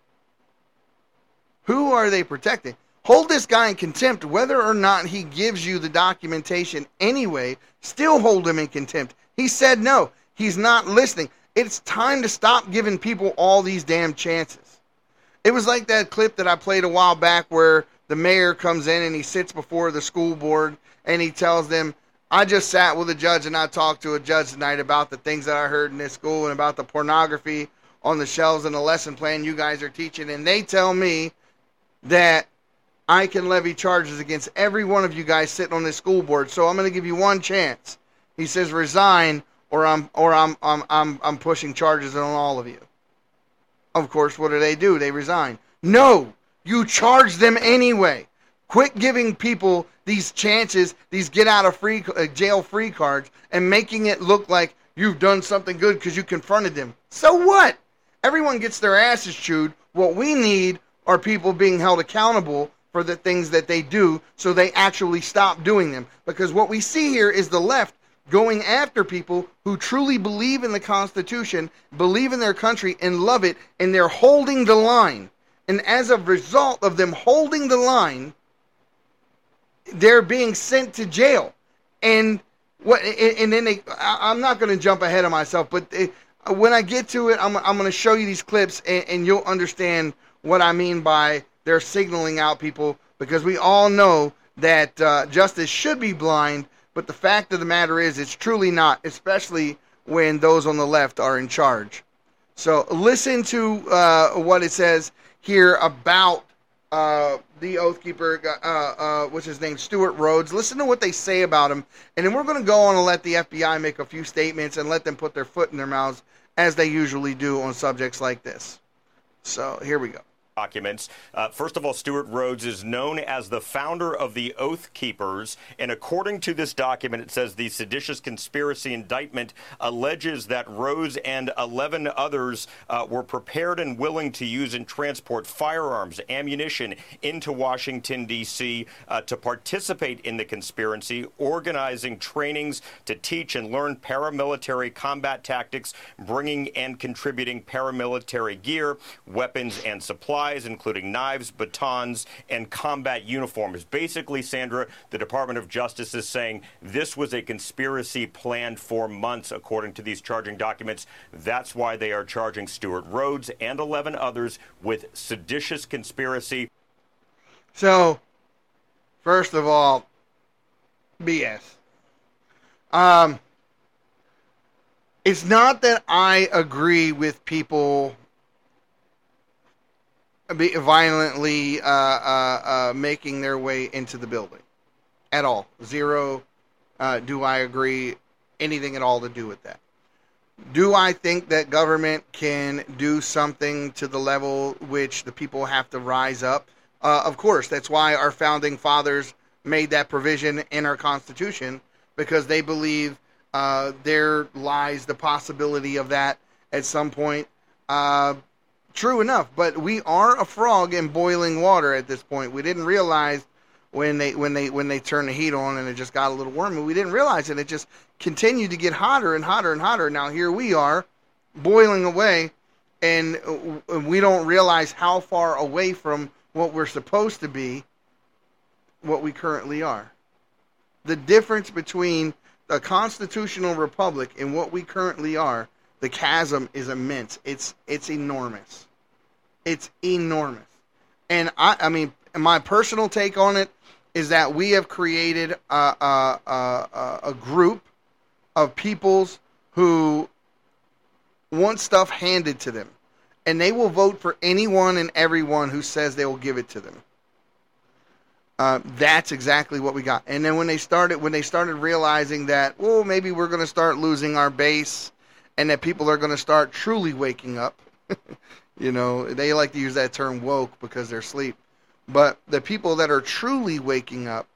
Who are they protecting? Hold this guy in contempt whether or not he gives you the documentation anyway. Still hold him in contempt. He said no. He's not listening. It's time to stop giving people all these damn chances. It was like that clip that I played a while back where the mayor comes in and he sits before the school board and he tells them, I just sat with a judge and I talked to a judge tonight about the things that I heard in this school and about the pornography on the shelves and the lesson plan you guys are teaching. And they tell me that I can levy charges against every one of you guys sitting on this school board. So I'm going to give you one chance. He says resign or I'm or I'm I'm I'm I'm pushing charges on all of you. Of course, what do they do? They resign. No, you charge them anyway. Quit giving people these chances, these get out of free uh, jail free cards, and making it look like you've done something good because you confronted them. So what? Everyone gets their asses chewed. What we need are people being held accountable for the things that they do so they actually stop doing them. Because what we see here is the left going after people who truly believe in the Constitution, believe in their country, and love it, and they're holding the line. And as a result of them holding the line, they're being sent to jail. And what? And then they. I'm not going to jump ahead of myself, but when I get to it, I'm, I'm going to show you these clips, and, and you'll understand what I mean by they're signaling out people because we all know that uh, justice should be blind, but the fact of the matter is, it's truly not, especially when those on the left are in charge. So listen to uh, what it says here about uh, the Oath Keeper, uh, uh, what's his name, Stewart Rhodes. Listen to what they say about him, and then we're going to go on and let the FBI make a few statements and let them put their foot in their mouths as they usually do on subjects like this. So here we go documents. Uh, first of all, Stewart Rhodes is known as the founder of the Oath Keepers, and according to this document, it says the seditious conspiracy indictment alleges that Rhodes and 11 others uh, were prepared and willing to use and transport firearms, ammunition into Washington, D.C. Uh, to participate in the conspiracy, organizing trainings to teach and learn paramilitary combat tactics, bringing and contributing paramilitary gear, weapons, and supplies supplies, including knives, batons, and combat uniforms. Basically, Sandra, the Department of Justice is saying this was a conspiracy planned for months, according to these charging documents. That's why they are charging Stewart Rhodes and 11 others with seditious conspiracy. So, first of all, BS. Um, it's not that I agree with people violently uh, uh, uh, making their way into the building at all. Zero. Uh, do I agree anything at all to do with that? Do I think that government can do something to the level which the people have to rise up? Uh, of course, that's why our founding fathers made that provision in our Constitution because they believe uh, there lies the possibility of that at some point. Uh, true enough, but we are a frog in boiling water at this point. We didn't realize when they when they when they turned the heat on and it just got a little warmer. We didn't realize it. It just continued to get hotter and hotter and hotter. Now here we are, boiling away, and we don't realize how far away from what we're supposed to be, what we currently are. The difference between a constitutional republic and what we currently are the chasm is immense. It's it's enormous. It's enormous. And I I mean my personal take on it is that we have created a, a, a, a- group of peoples who want stuff handed to them, and they will vote for anyone and everyone who says they will give it to them. Uh, that's exactly what we got. And then when they started, when they started realizing that, well, maybe we're going to start losing our base, and that people are going to start truly waking up. you know, they like to use that term woke because they're asleep. But the people that are truly waking up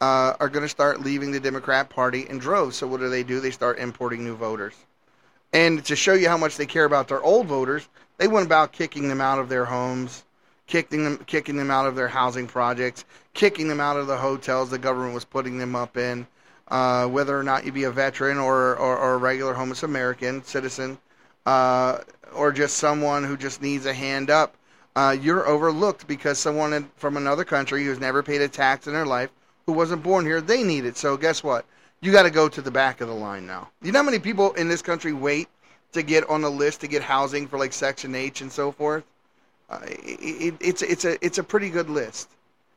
uh, are going to start leaving the Democrat Party in droves. So what do they do? They start importing new voters. And to show you how much they care about their old voters, they went about kicking them out of their homes, kicking them, kicking them out of their housing projects, kicking them out of the hotels the government was putting them up in. Uh, whether or not you be a veteran or, or, or a regular homeless American citizen, uh, or just someone who just needs a hand up, uh, you're overlooked because someone in, from another country who's never paid a tax in their life, who wasn't born here, they need it. So guess what? You got to go to the back of the line now. You know how many people in this country wait to get on the list to get housing for like Section H and so forth? Uh, it, it, it's it's a it's a pretty good list,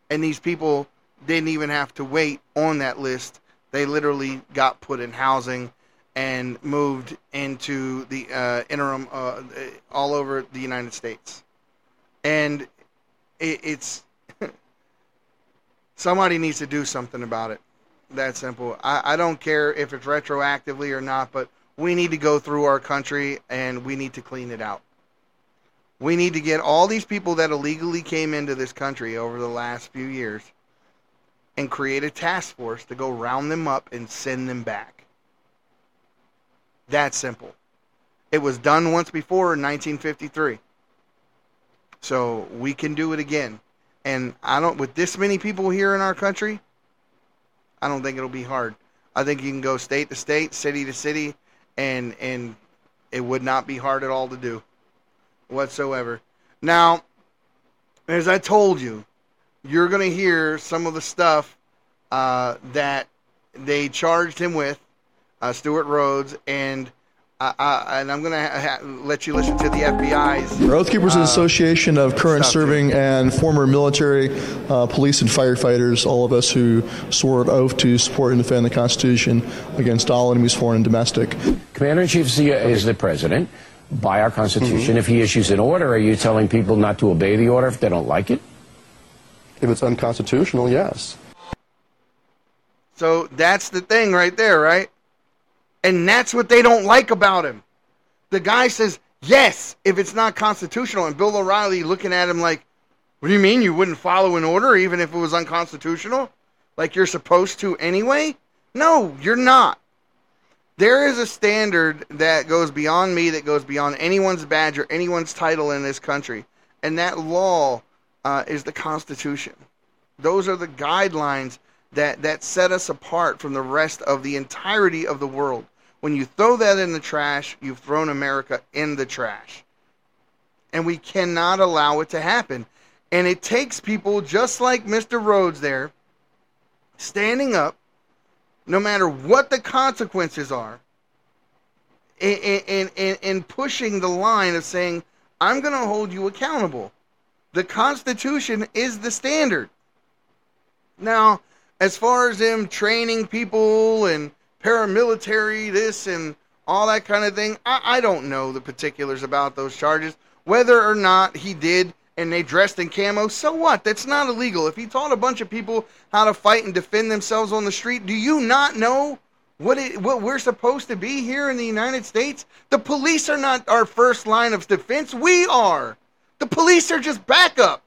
and these people didn't even have to wait on that list. They literally got put in housing and moved into the uh, interim uh, all over the United States, and it, it's somebody needs to do something about it. That simple. I, I don't care if it's retroactively or not, but we need to go through our country and we need to clean it out. We need to get all these people that illegally came into this country over the last few years and create a task force to go round them up and send them back. That simple. It was done once before in 1953. So we can do it again. And I don't, with this many people here in our country, I don't think it'll be hard. I think you can go state to state, city to city, and and it would not be hard at all to do, whatsoever. Now, as I told you, you're gonna hear some of the stuff uh, that they charged him with, uh, Stewart Rhodes, and I, I, and I'm gonna ha- ha- let you listen to the FBI's. Oath Keepers uh, Association of current stuff, serving and former military, uh, police, and firefighters, all of us who swore an oath to support and defend the Constitution against all enemies, foreign and domestic. Commander in Chief is the, is the president by our Constitution. If he issues an order, are you telling people not to obey the order if they don't like it? If it's unconstitutional, yes. So that's the thing right there, right? And that's what they don't like about him. The guy says, yes, if it's not constitutional. And Bill O'Reilly looking at him like, what do you mean you wouldn't follow an order even if it was unconstitutional? Like you're supposed to anyway? No, you're not. There is a standard that goes beyond me, that goes beyond anyone's badge or anyone's title in this country. And that law uh, is the Constitution. Those are the guidelines that, that set us apart from the rest of the entirety of the world. When you throw that in the trash, you've thrown America in the trash. And we cannot allow it to happen. And it takes people just like Mr. Rhodes there, standing up, no matter what the consequences are, and, and, and, and pushing the line of saying, I'm going to hold you accountable. The Constitution is the standard. Now, as far as them training people and paramilitary, this and all that kind of thing, I, I don't know the particulars about those charges. Whether or not he did and they dressed in camo, so what? That's not illegal. If he taught a bunch of people how to fight and defend themselves on the street, do you not know what it, what we're supposed to be here in the United States? The police are not our first line of defense. We are. The police are just backup.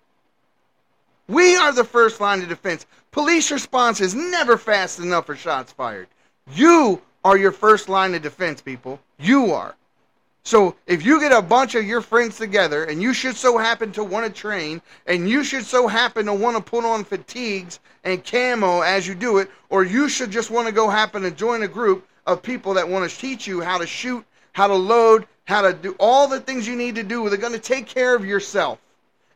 We are the first line of defense. Police response is never fast enough for shots fired. You are your first line of defense, people. You are. So if you get a bunch of your friends together and you should so happen to want to train and you should so happen to want to put on fatigues and camo as you do it, or you should just want to go happen to join a group of people that want to teach you how to shoot, how to load, how to do all the things you need to do, they're going to take care of yourself.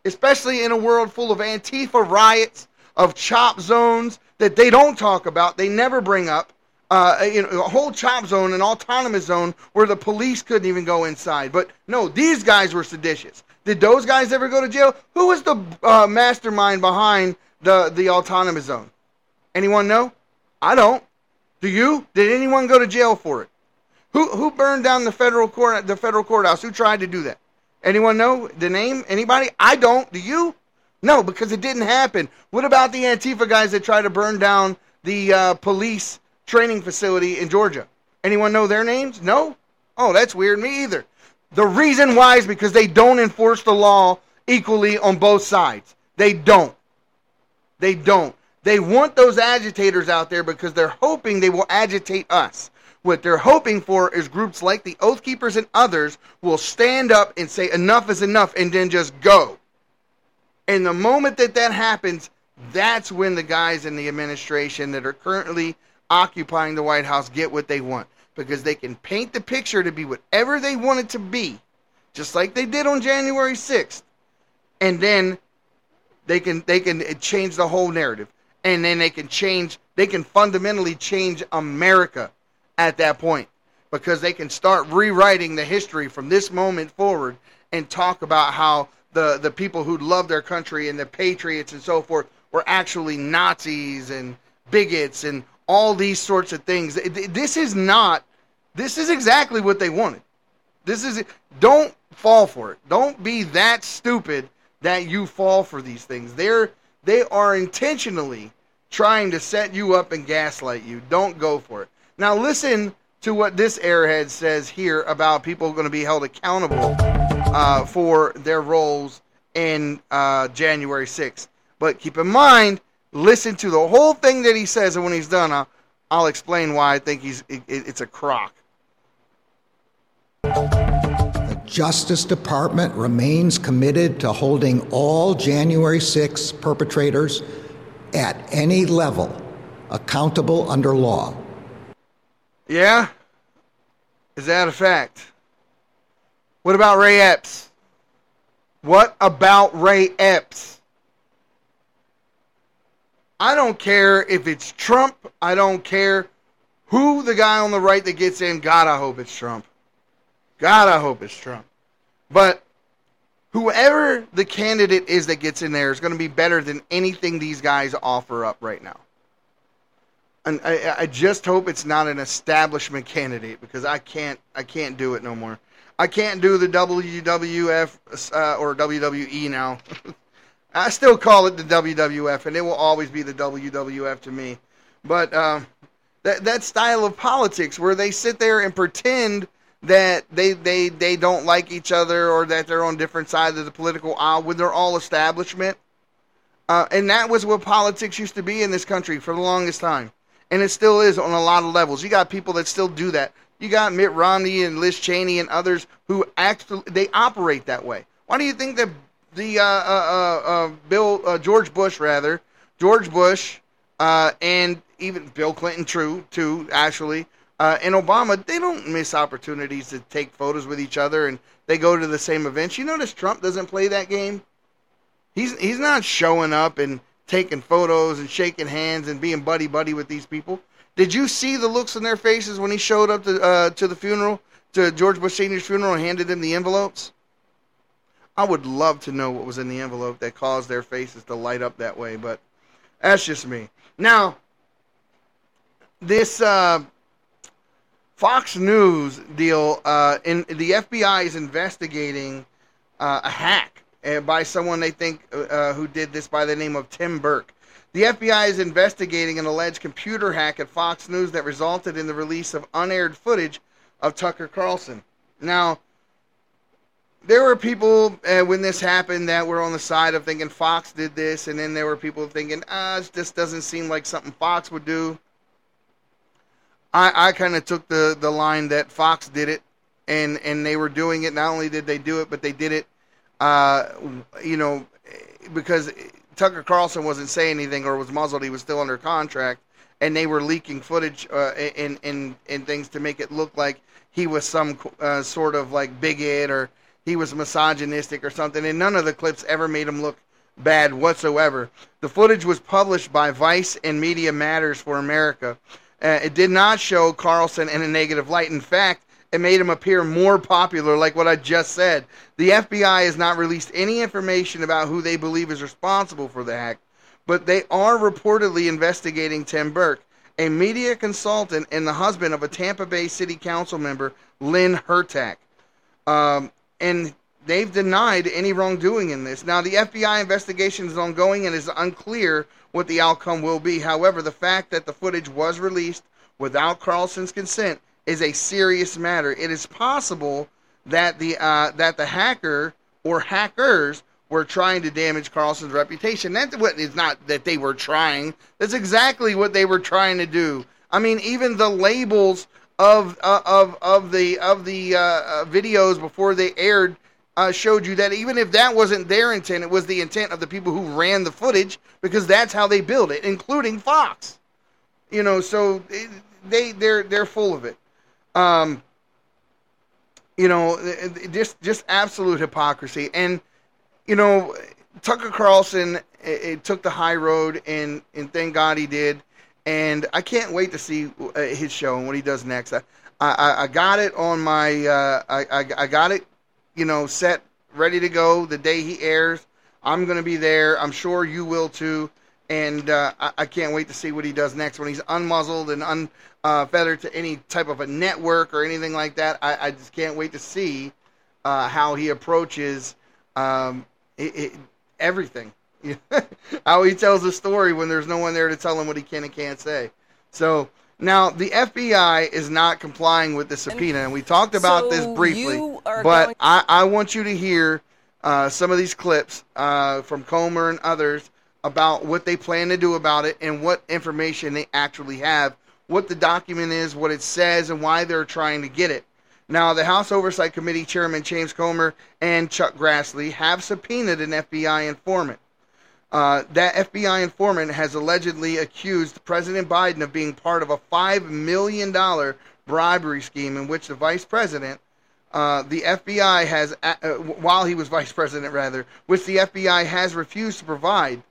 Especially in a world full of Antifa riots, of chop zones that they don't talk about, they never bring up uh, you know, a whole chop zone, an autonomous zone where the police couldn't even go inside. But no, these guys were seditious. Did those guys ever go to jail? Who was the uh, mastermind behind the the autonomous zone? Anyone know? I don't. Do you? Did anyone go to jail for it? Who who burned down the federal court the federal courthouse? Who tried to do that? Anyone know the name? Anybody? I don't. Do you? No, because it didn't happen. What about the Antifa guys that tried to burn down the uh, police training facility in Georgia? Anyone know their names? No? Oh, that's weird. Me either. The reason why is because they don't enforce the law equally on both sides. They don't. They don't. They want those agitators out there because they're hoping they will agitate us. What they're hoping for is groups like the Oath Keepers and others will stand up and say enough is enough and then just go. And the moment that that happens, that's when the guys in the administration that are currently occupying the White House get what they want because they can paint the picture to be whatever they want it to be, just like they did on January 6th. And then they can they can change the whole narrative. And then they can change they can fundamentally change America at that point because they can start rewriting the history from this moment forward and talk about how the the people who love their country and the patriots and so forth were actually Nazis and bigots and all these sorts of things. This is not. This is exactly what they wanted. This is. Don't fall for it. Don't be that stupid that you fall for these things. They're they are intentionally trying to set you up and gaslight you. Don't go for it. Now listen to what this airhead says here about people going to be held accountable uh, for their roles in uh, January 6th. But keep in mind, listen to the whole thing that he says, and when he's done, I'll, I'll explain why I think he's it, it's a crock. The Justice Department remains committed to holding all January 6 perpetrators at any level accountable under law. Yeah? Is that a fact? What about Ray Epps? What about Ray Epps? I don't care if it's Trump. I don't care who the guy on the right that gets in. God, I hope it's Trump. God, I hope it's Trump. But whoever the candidate is that gets in there is going to be better than anything these guys offer up right now. And I, I just hope it's not an establishment candidate because I can't I can't do it no more. I can't do the WWF uh, or WWE now. I still call it the WWF, and it will always be the WWF to me. But uh, that that style of politics where they sit there and pretend that they, they, they don't like each other or that they're on different sides of the political aisle when they're all establishment. Uh, and that was what politics used to be in this country for the longest time. And it still is on a lot of levels. You got people that still do that. You got Mitt Romney and Liz Cheney and others who actually they operate that way. Why do you think that the uh, uh, uh, uh Bill uh, George Bush rather George Bush uh, and even Bill Clinton, true too, actually, and Obama, they don't miss opportunities to take photos with each other, and they go to the same events. You notice Trump doesn't play that game. He's he's not showing up and taking photos and shaking hands and being buddy buddy with these people. Did you see the looks on their faces when he showed up to uh, to the funeral, to George Bush Senior's funeral, and handed them the envelopes? I would love to know what was in the envelope that caused their faces to light up that way, but that's just me. Now, this uh, Fox News deal, uh, in the FBI is investigating uh, a hack uh, by someone they think uh, uh, who did this by the name of Tim Burke. The FBI is investigating an alleged computer hack at Fox News that resulted in the release of unaired footage of Tucker Carlson. Now, there were people uh, when this happened that were on the side of thinking Fox did this, and then there were people thinking, ah, this doesn't seem like something Fox would do. I, I kind of took the, the line that Fox did it, and, and they were doing it. Not only did they do it, but they did it, uh, you know, because Tucker Carlson wasn't saying anything or was muzzled. He was still under contract, and they were leaking footage uh, and, and, and things to make it look like he was some uh, sort of like bigot or he was misogynistic or something. And none of the clips ever made him look bad whatsoever. The footage was published by Vice and Media Matters for America. Uh, it did not show Carlson in a negative light. In fact, It made him appear more popular, like what I just said. The FBI has not released any information about who they believe is responsible for the hack, but they are reportedly investigating Tim Burke, a media consultant and the husband of a Tampa Bay City Council member, Lynn Hurtak. Um, and they've denied any wrongdoing in this. Now, the FBI investigation is ongoing and is unclear what the outcome will be. However, the fact that the footage was released without Carlson's consent is a serious matter. It is possible that the uh, that the hacker or hackers were trying to damage Carlson's reputation. That's what it's not that they were trying. That's exactly what they were trying to do. I mean, even the labels of uh, of of the of the uh, uh, videos before they aired uh, showed you that even if that wasn't their intent, it was the intent of the people who ran the footage because that's how they build it, including Fox. You know, so it, they they're they're full of it. Um, you know, just just absolute hypocrisy, and you know, Tucker Carlson it, it took the high road, and and thank God he did. And I can't wait to see uh, his show and what he does next. I, I, I got it on my, uh, I, I, I got it, you know, set, ready to go the day he airs. I'm going to be there. I'm sure you will too. And uh, I, I can't wait to see what he does next when he's unmuzzled and unfeathered to any type of a network or anything like that. I, I just can't wait to see uh, how he approaches um, it, it, everything. how he tells a story when there's no one there to tell him what he can and can't say. So now the FBI is not complying with the subpoena, and we talked about So this briefly. But going- I, I want you to hear uh, some of these clips uh, from Comer and others about what they plan to do about it and what information they actually have, what the document is, what it says, and why they're trying to get it. Now, the House Oversight Committee Chairman James Comer and Chuck Grassley have subpoenaed an FBI informant. Uh, that FBI informant has allegedly accused President Biden of being part of a $5 million bribery scheme in which the vice president, uh, the FBI has, uh, while he was vice president, rather, which the FBI has refused to provide.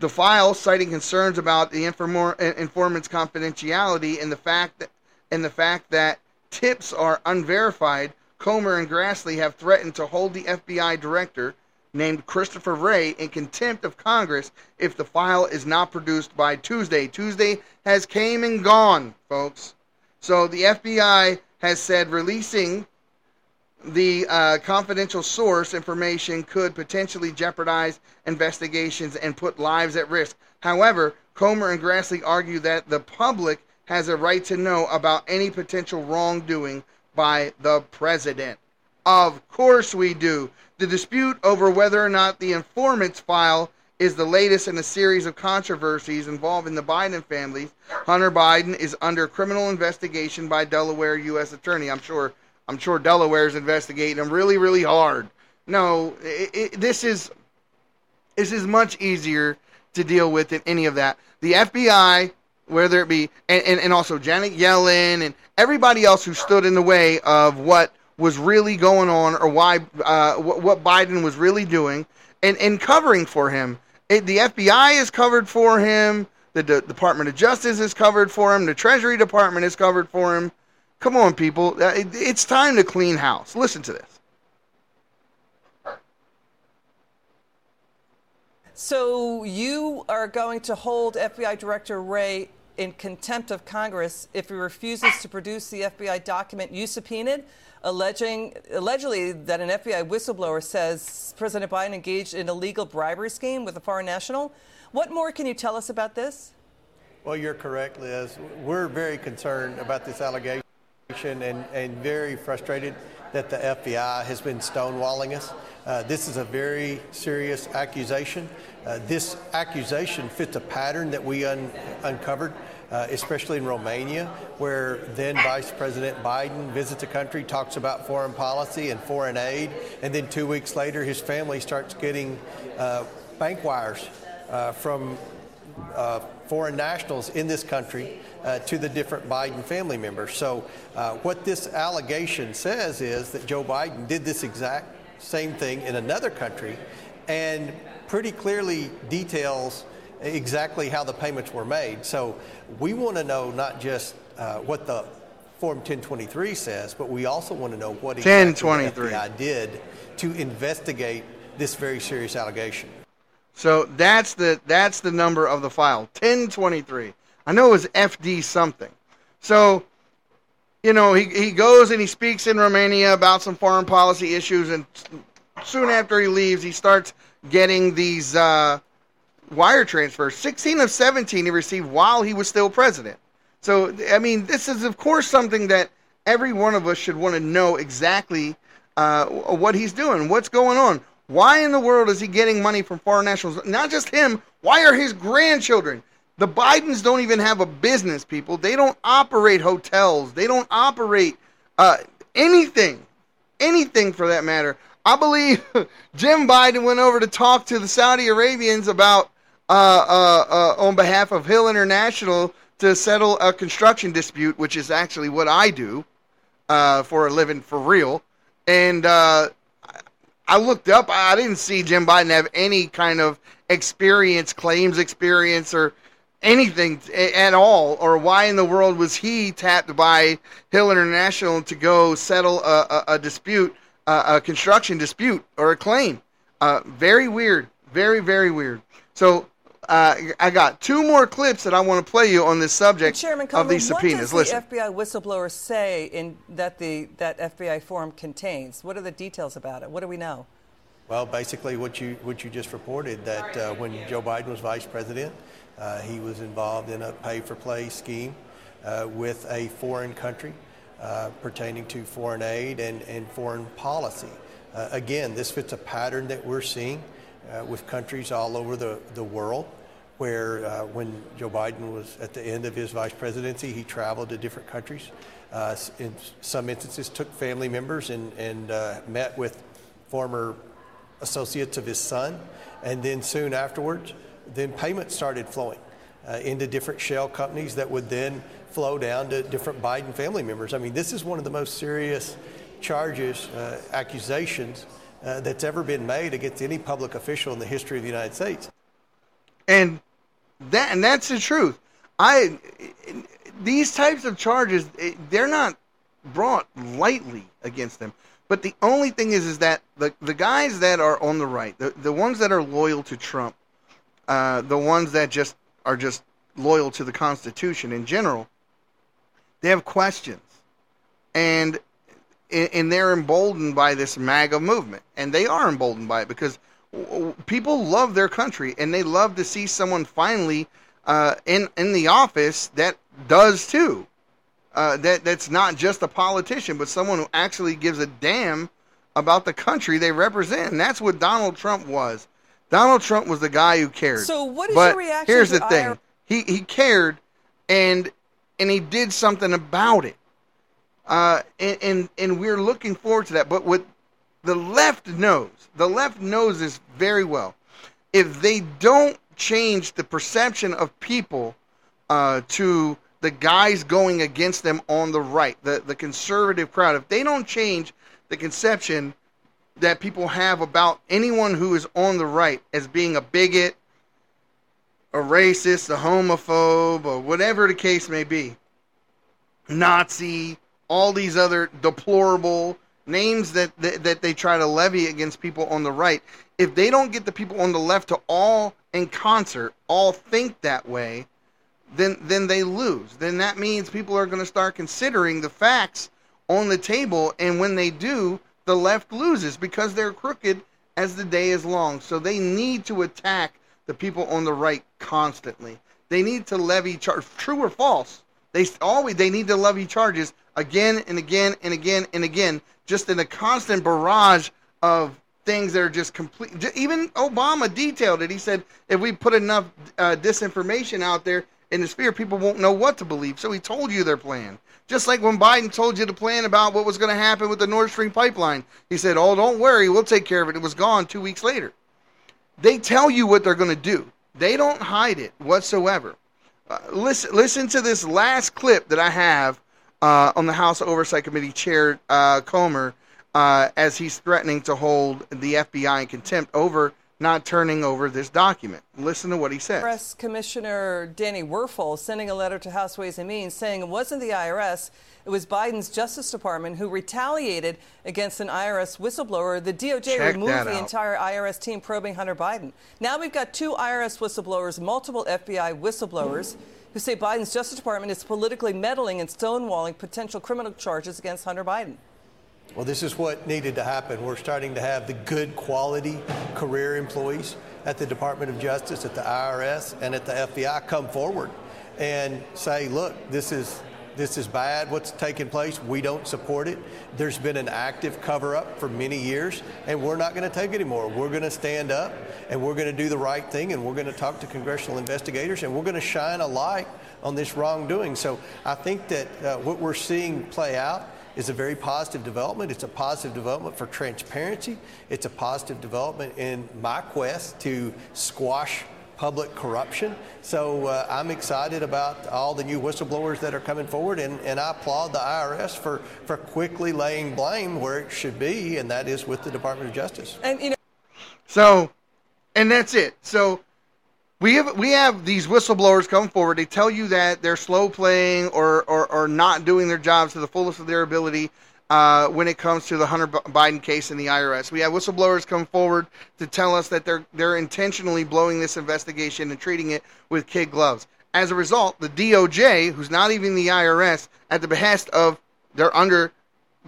The file, citing concerns about the informant's confidentiality and the fact that, and the fact that tips are unverified, Comer and Grassley have threatened to hold the FBI director, named Christopher Wray, in contempt of Congress if the file is not produced by Tuesday. Tuesday has came and gone, folks. So the FBI has said releasing the uh, confidential source information could potentially jeopardize investigations and put lives at risk. However, Comer and Grassley argue that the public has a right to know about any potential wrongdoing by the president. Of course we do. The dispute over whether or not the informant's file is the latest in a series of controversies involving the Biden family. Hunter Biden is under criminal investigation by Delaware U.S. Attorney. I'm sure. I'm sure Delaware is investigating them really, really hard. No, it, it, this is this is much easier to deal with than any of that. The FBI, whether it be, and, and, and also Janet Yellen and everybody else who stood in the way of what was really going on or why uh, what, what Biden was really doing and, and covering for him. It, the FBI is covered for him. The D- Department of Justice is covered for him. The Treasury Department is covered for him. Come on, people. Uh, It's time to clean house. Listen to this. So you are going to hold FBI Director Wray in contempt of Congress if he refuses to produce the FBI document you subpoenaed, alleging allegedly that an FBI whistleblower says President Biden engaged in a legal bribery scheme with a foreign national. What more can you tell us about this? Well, you're correct, Liz. We're very concerned about this allegation and, and very frustrated that the FBI has been stonewalling us. Uh, this is a very serious accusation. Uh, this accusation fits a pattern that we un- uncovered, uh, especially in Romania, where then Vice President Biden visits a country, talks about foreign policy and foreign aid, and then two weeks later, his family starts getting uh, bank wires uh, from uh, foreign nationals in this country uh, to the different Biden family members. So, uh, what this allegation says is that Joe Biden did this exact same thing in another country and pretty clearly details exactly how the payments were made. So, we want to know not just uh, what the Form 1023 says, but we also want to know what exactly the 1023. FBI did to investigate this very serious allegation. So that's the that's the number of the file. 1023. I know it was FD something. So you know, he, he goes and he speaks in Romania about some foreign policy issues, and soon after he leaves, he starts getting these uh, wire transfers. 16 of 17 he received while he was still president. So, I mean, this is, of course, something that every one of us should want to know exactly uh, what he's doing, what's going on. Why in the world is he getting money from foreign nationals? Not just him, why are his grandchildren? The Bidens don't even have a business, people. They don't operate hotels. They don't operate uh, anything, anything for that matter. I believe Jim Biden went over to talk to the Saudi Arabians about, uh, uh, uh, on behalf of Hill International, to settle a construction dispute, which is actually what I do uh, for a living for real. And uh, I looked up. I didn't see Jim Biden have any kind of experience, claims experience, or anything at all. Or why in the world was he tapped by Hill International to go settle a, a, a dispute, uh, a construction dispute, or a claim? Uh, very weird. Very, very weird. So uh, I got two more clips that I want to play you on this subject Chairman of Comer, these subpoenas. What does Listen. the FBI whistleblower say in that the that FBI form contains? What are the details about it? What do we know? Well, basically, what you what you just reported that uh, when Joe Biden was vice president, uh, he was involved in a pay-for-play scheme uh, with a foreign country uh, pertaining to foreign aid and, and foreign policy. Uh, again, this fits a pattern that we're seeing uh, with countries all over the, the world. Where uh, when Joe Biden was at the end of his vice presidency, he traveled to different countries. Uh, in some instances, took family members and, and uh, met with former associates of his son, and then soon afterwards, then payments started flowing uh, into different shell companies that would then flow down to different Biden family members. I mean, this is one of the most serious charges, uh, accusations uh, that's ever been made against any public official in the history of the United States. and that and that's the truth. I these types of charges eh, they're not brought lightly against them. But the only thing is, is that the the guys that are on the right, the the ones that are loyal to Trump, uh, the ones that just are just loyal to the Constitution in general, they have questions, and and they're emboldened by this MAGA movement, and they are emboldened by it because people love their country and they love to see someone finally uh, in in the office that does too. Uh, that that's not just a politician, but someone who actually gives a damn about the country they represent, and that's what Donald Trump was. Donald Trump was the guy who cared. So what is but your reaction Here's to the thing: he he cared, and and he did something about it. Uh, and, and and we're looking forward to that. But what the left knows, the left knows this very well. If they don't change the perception of people uh, to the guys going against them on the right, the the conservative crowd, if they don't change the conception that people have about anyone who is on the right as being a bigot, a racist, a homophobe, or whatever the case may be, Nazi, all these other deplorable names that, that that they try to levy against people on the right. If they don't get the people on the left to all in concert, all think that way, then then they lose. Then that means people are going to start considering the facts on the table, and when they do, the left loses because they're crooked as the day is long. So they need to attack the people on the right constantly. They need to levy charge, true or false. They always they need to levy charges again and again and again and again, just in a constant barrage of things that are just complete. Even Obama detailed it. He said if we put enough uh, disinformation out there in the sphere, people won't know what to believe. So he told you their plan. Just like when Biden told you the plan about what was going to happen with the Nord Stream pipeline, he said, "Oh, don't worry, we'll take care of it." It was gone two weeks later. They tell you what they're going to do. They don't hide it whatsoever. Uh, listen, listen to this last clip that I have uh, on the House Oversight Committee Chair uh, Comer uh, as he's threatening to hold the FBI in contempt over not turning over this document. Listen to what he says. Press Commissioner Danny Werfel sending a letter to House Ways and Means saying it wasn't the IRS, it was Biden's Justice Department who retaliated against an IRS whistleblower. The DOJ Check removed the entire IRS team probing Hunter Biden. Now we've got two IRS whistleblowers, multiple FBI whistleblowers. Who say Biden's Justice Department is politically meddling and stonewalling potential criminal charges against Hunter Biden? Well, this is what needed to happen. We're starting to have the good quality career employees at the Department of Justice, at the IRS, and at the FBI come forward and say, look, this is this is bad what's taking place. We don't support it. There's been an active cover up for many years, and we're not going to take it anymore. We're going to stand up and we're going to do the right thing, and we're going to talk to congressional investigators, and we're going to shine a light on this wrongdoing. So I think that uh, what we're seeing play out is a very positive development. It's a positive development for transparency. It's a positive development in my quest to squash public corruption. So uh, I'm excited about all the new whistleblowers that are coming forward, and, and I applaud the IRS for, for quickly laying blame where it should be, and that is with the Department of Justice. And you know, So, and that's it. So we have we have these whistleblowers come forward. They tell you that they're slow playing or or, or not doing their jobs to the fullest of their ability uh, when it comes to the Hunter Biden case in the IRS. We have whistleblowers come forward to tell us that they're they're intentionally blowing this investigation and treating it with kid gloves. As a result, the DOJ, who's not even the IRS, at the behest of they're under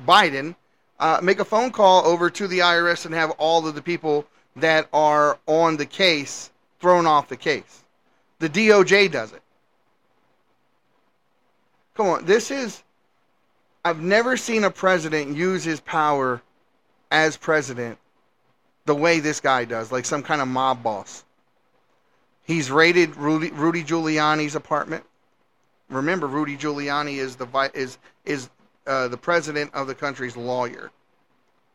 Biden, uh, make a phone call over to the IRS and have all of the people that are on the case thrown off the case. The DOJ does it. Come on, this is. I've never seen a president use his power as president the way this guy does, like some kind of mob boss. He's raided Rudy, Rudy Giuliani's apartment. Remember, Rudy Giuliani is the is is uh, the president of the country's lawyer.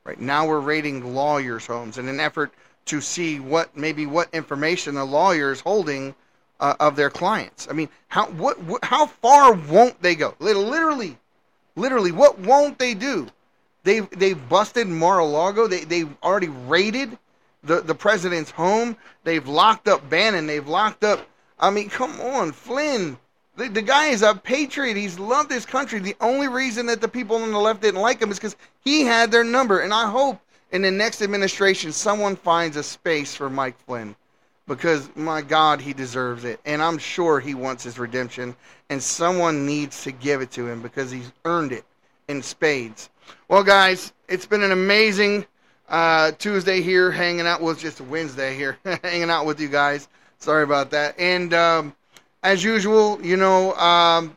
Right now, we're raiding lawyers' homes in an effort to see what maybe what information the lawyer is holding uh, of their clients. I mean, how what, what how far won't they go? Lit- Literally, literally, what won't they do? They they've busted Mar-a-Lago. They they've already raided the the president's home. They've locked up Bannon. They've locked up. I mean, come on, Flynn. The, the guy is a patriot. He's loved his country. The only reason that the people on the left didn't like him is because he had their number. And I hope in the next administration someone finds a space for Mike Flynn because my God, he deserves it. And I'm sure he wants his redemption. And someone needs to give it to him because he's earned it in spades. Well, guys, it's been an amazing uh, Tuesday here, hanging out. Well, it's just Wednesday here, hanging out with you guys. Sorry about that. And um, as usual, you know, um,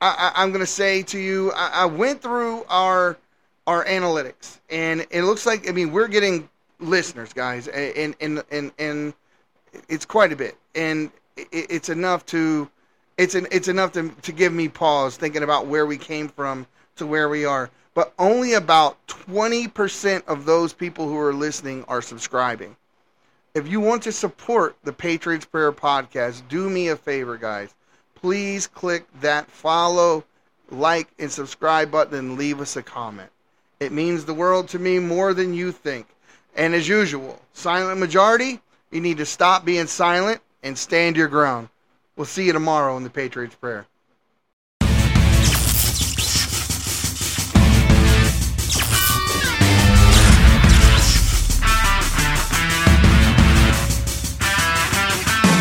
I, I'm going to say to you, I, I went through our our analytics, and it looks like I mean we're getting listeners, guys, and and and and it's quite a bit, and it's enough to it's an it's enough to to give me pause thinking about where we came from to where we are. But only about 20% of those people who are listening are subscribing. If you want to support the Patriots Prayer podcast, do me a favor, guys. Please click that follow, like, and subscribe button and leave us a comment. It means the world to me more than you think. And as usual, silent majority, you need to stop being silent and stand your ground. We'll see you tomorrow in the Patriots Prayer.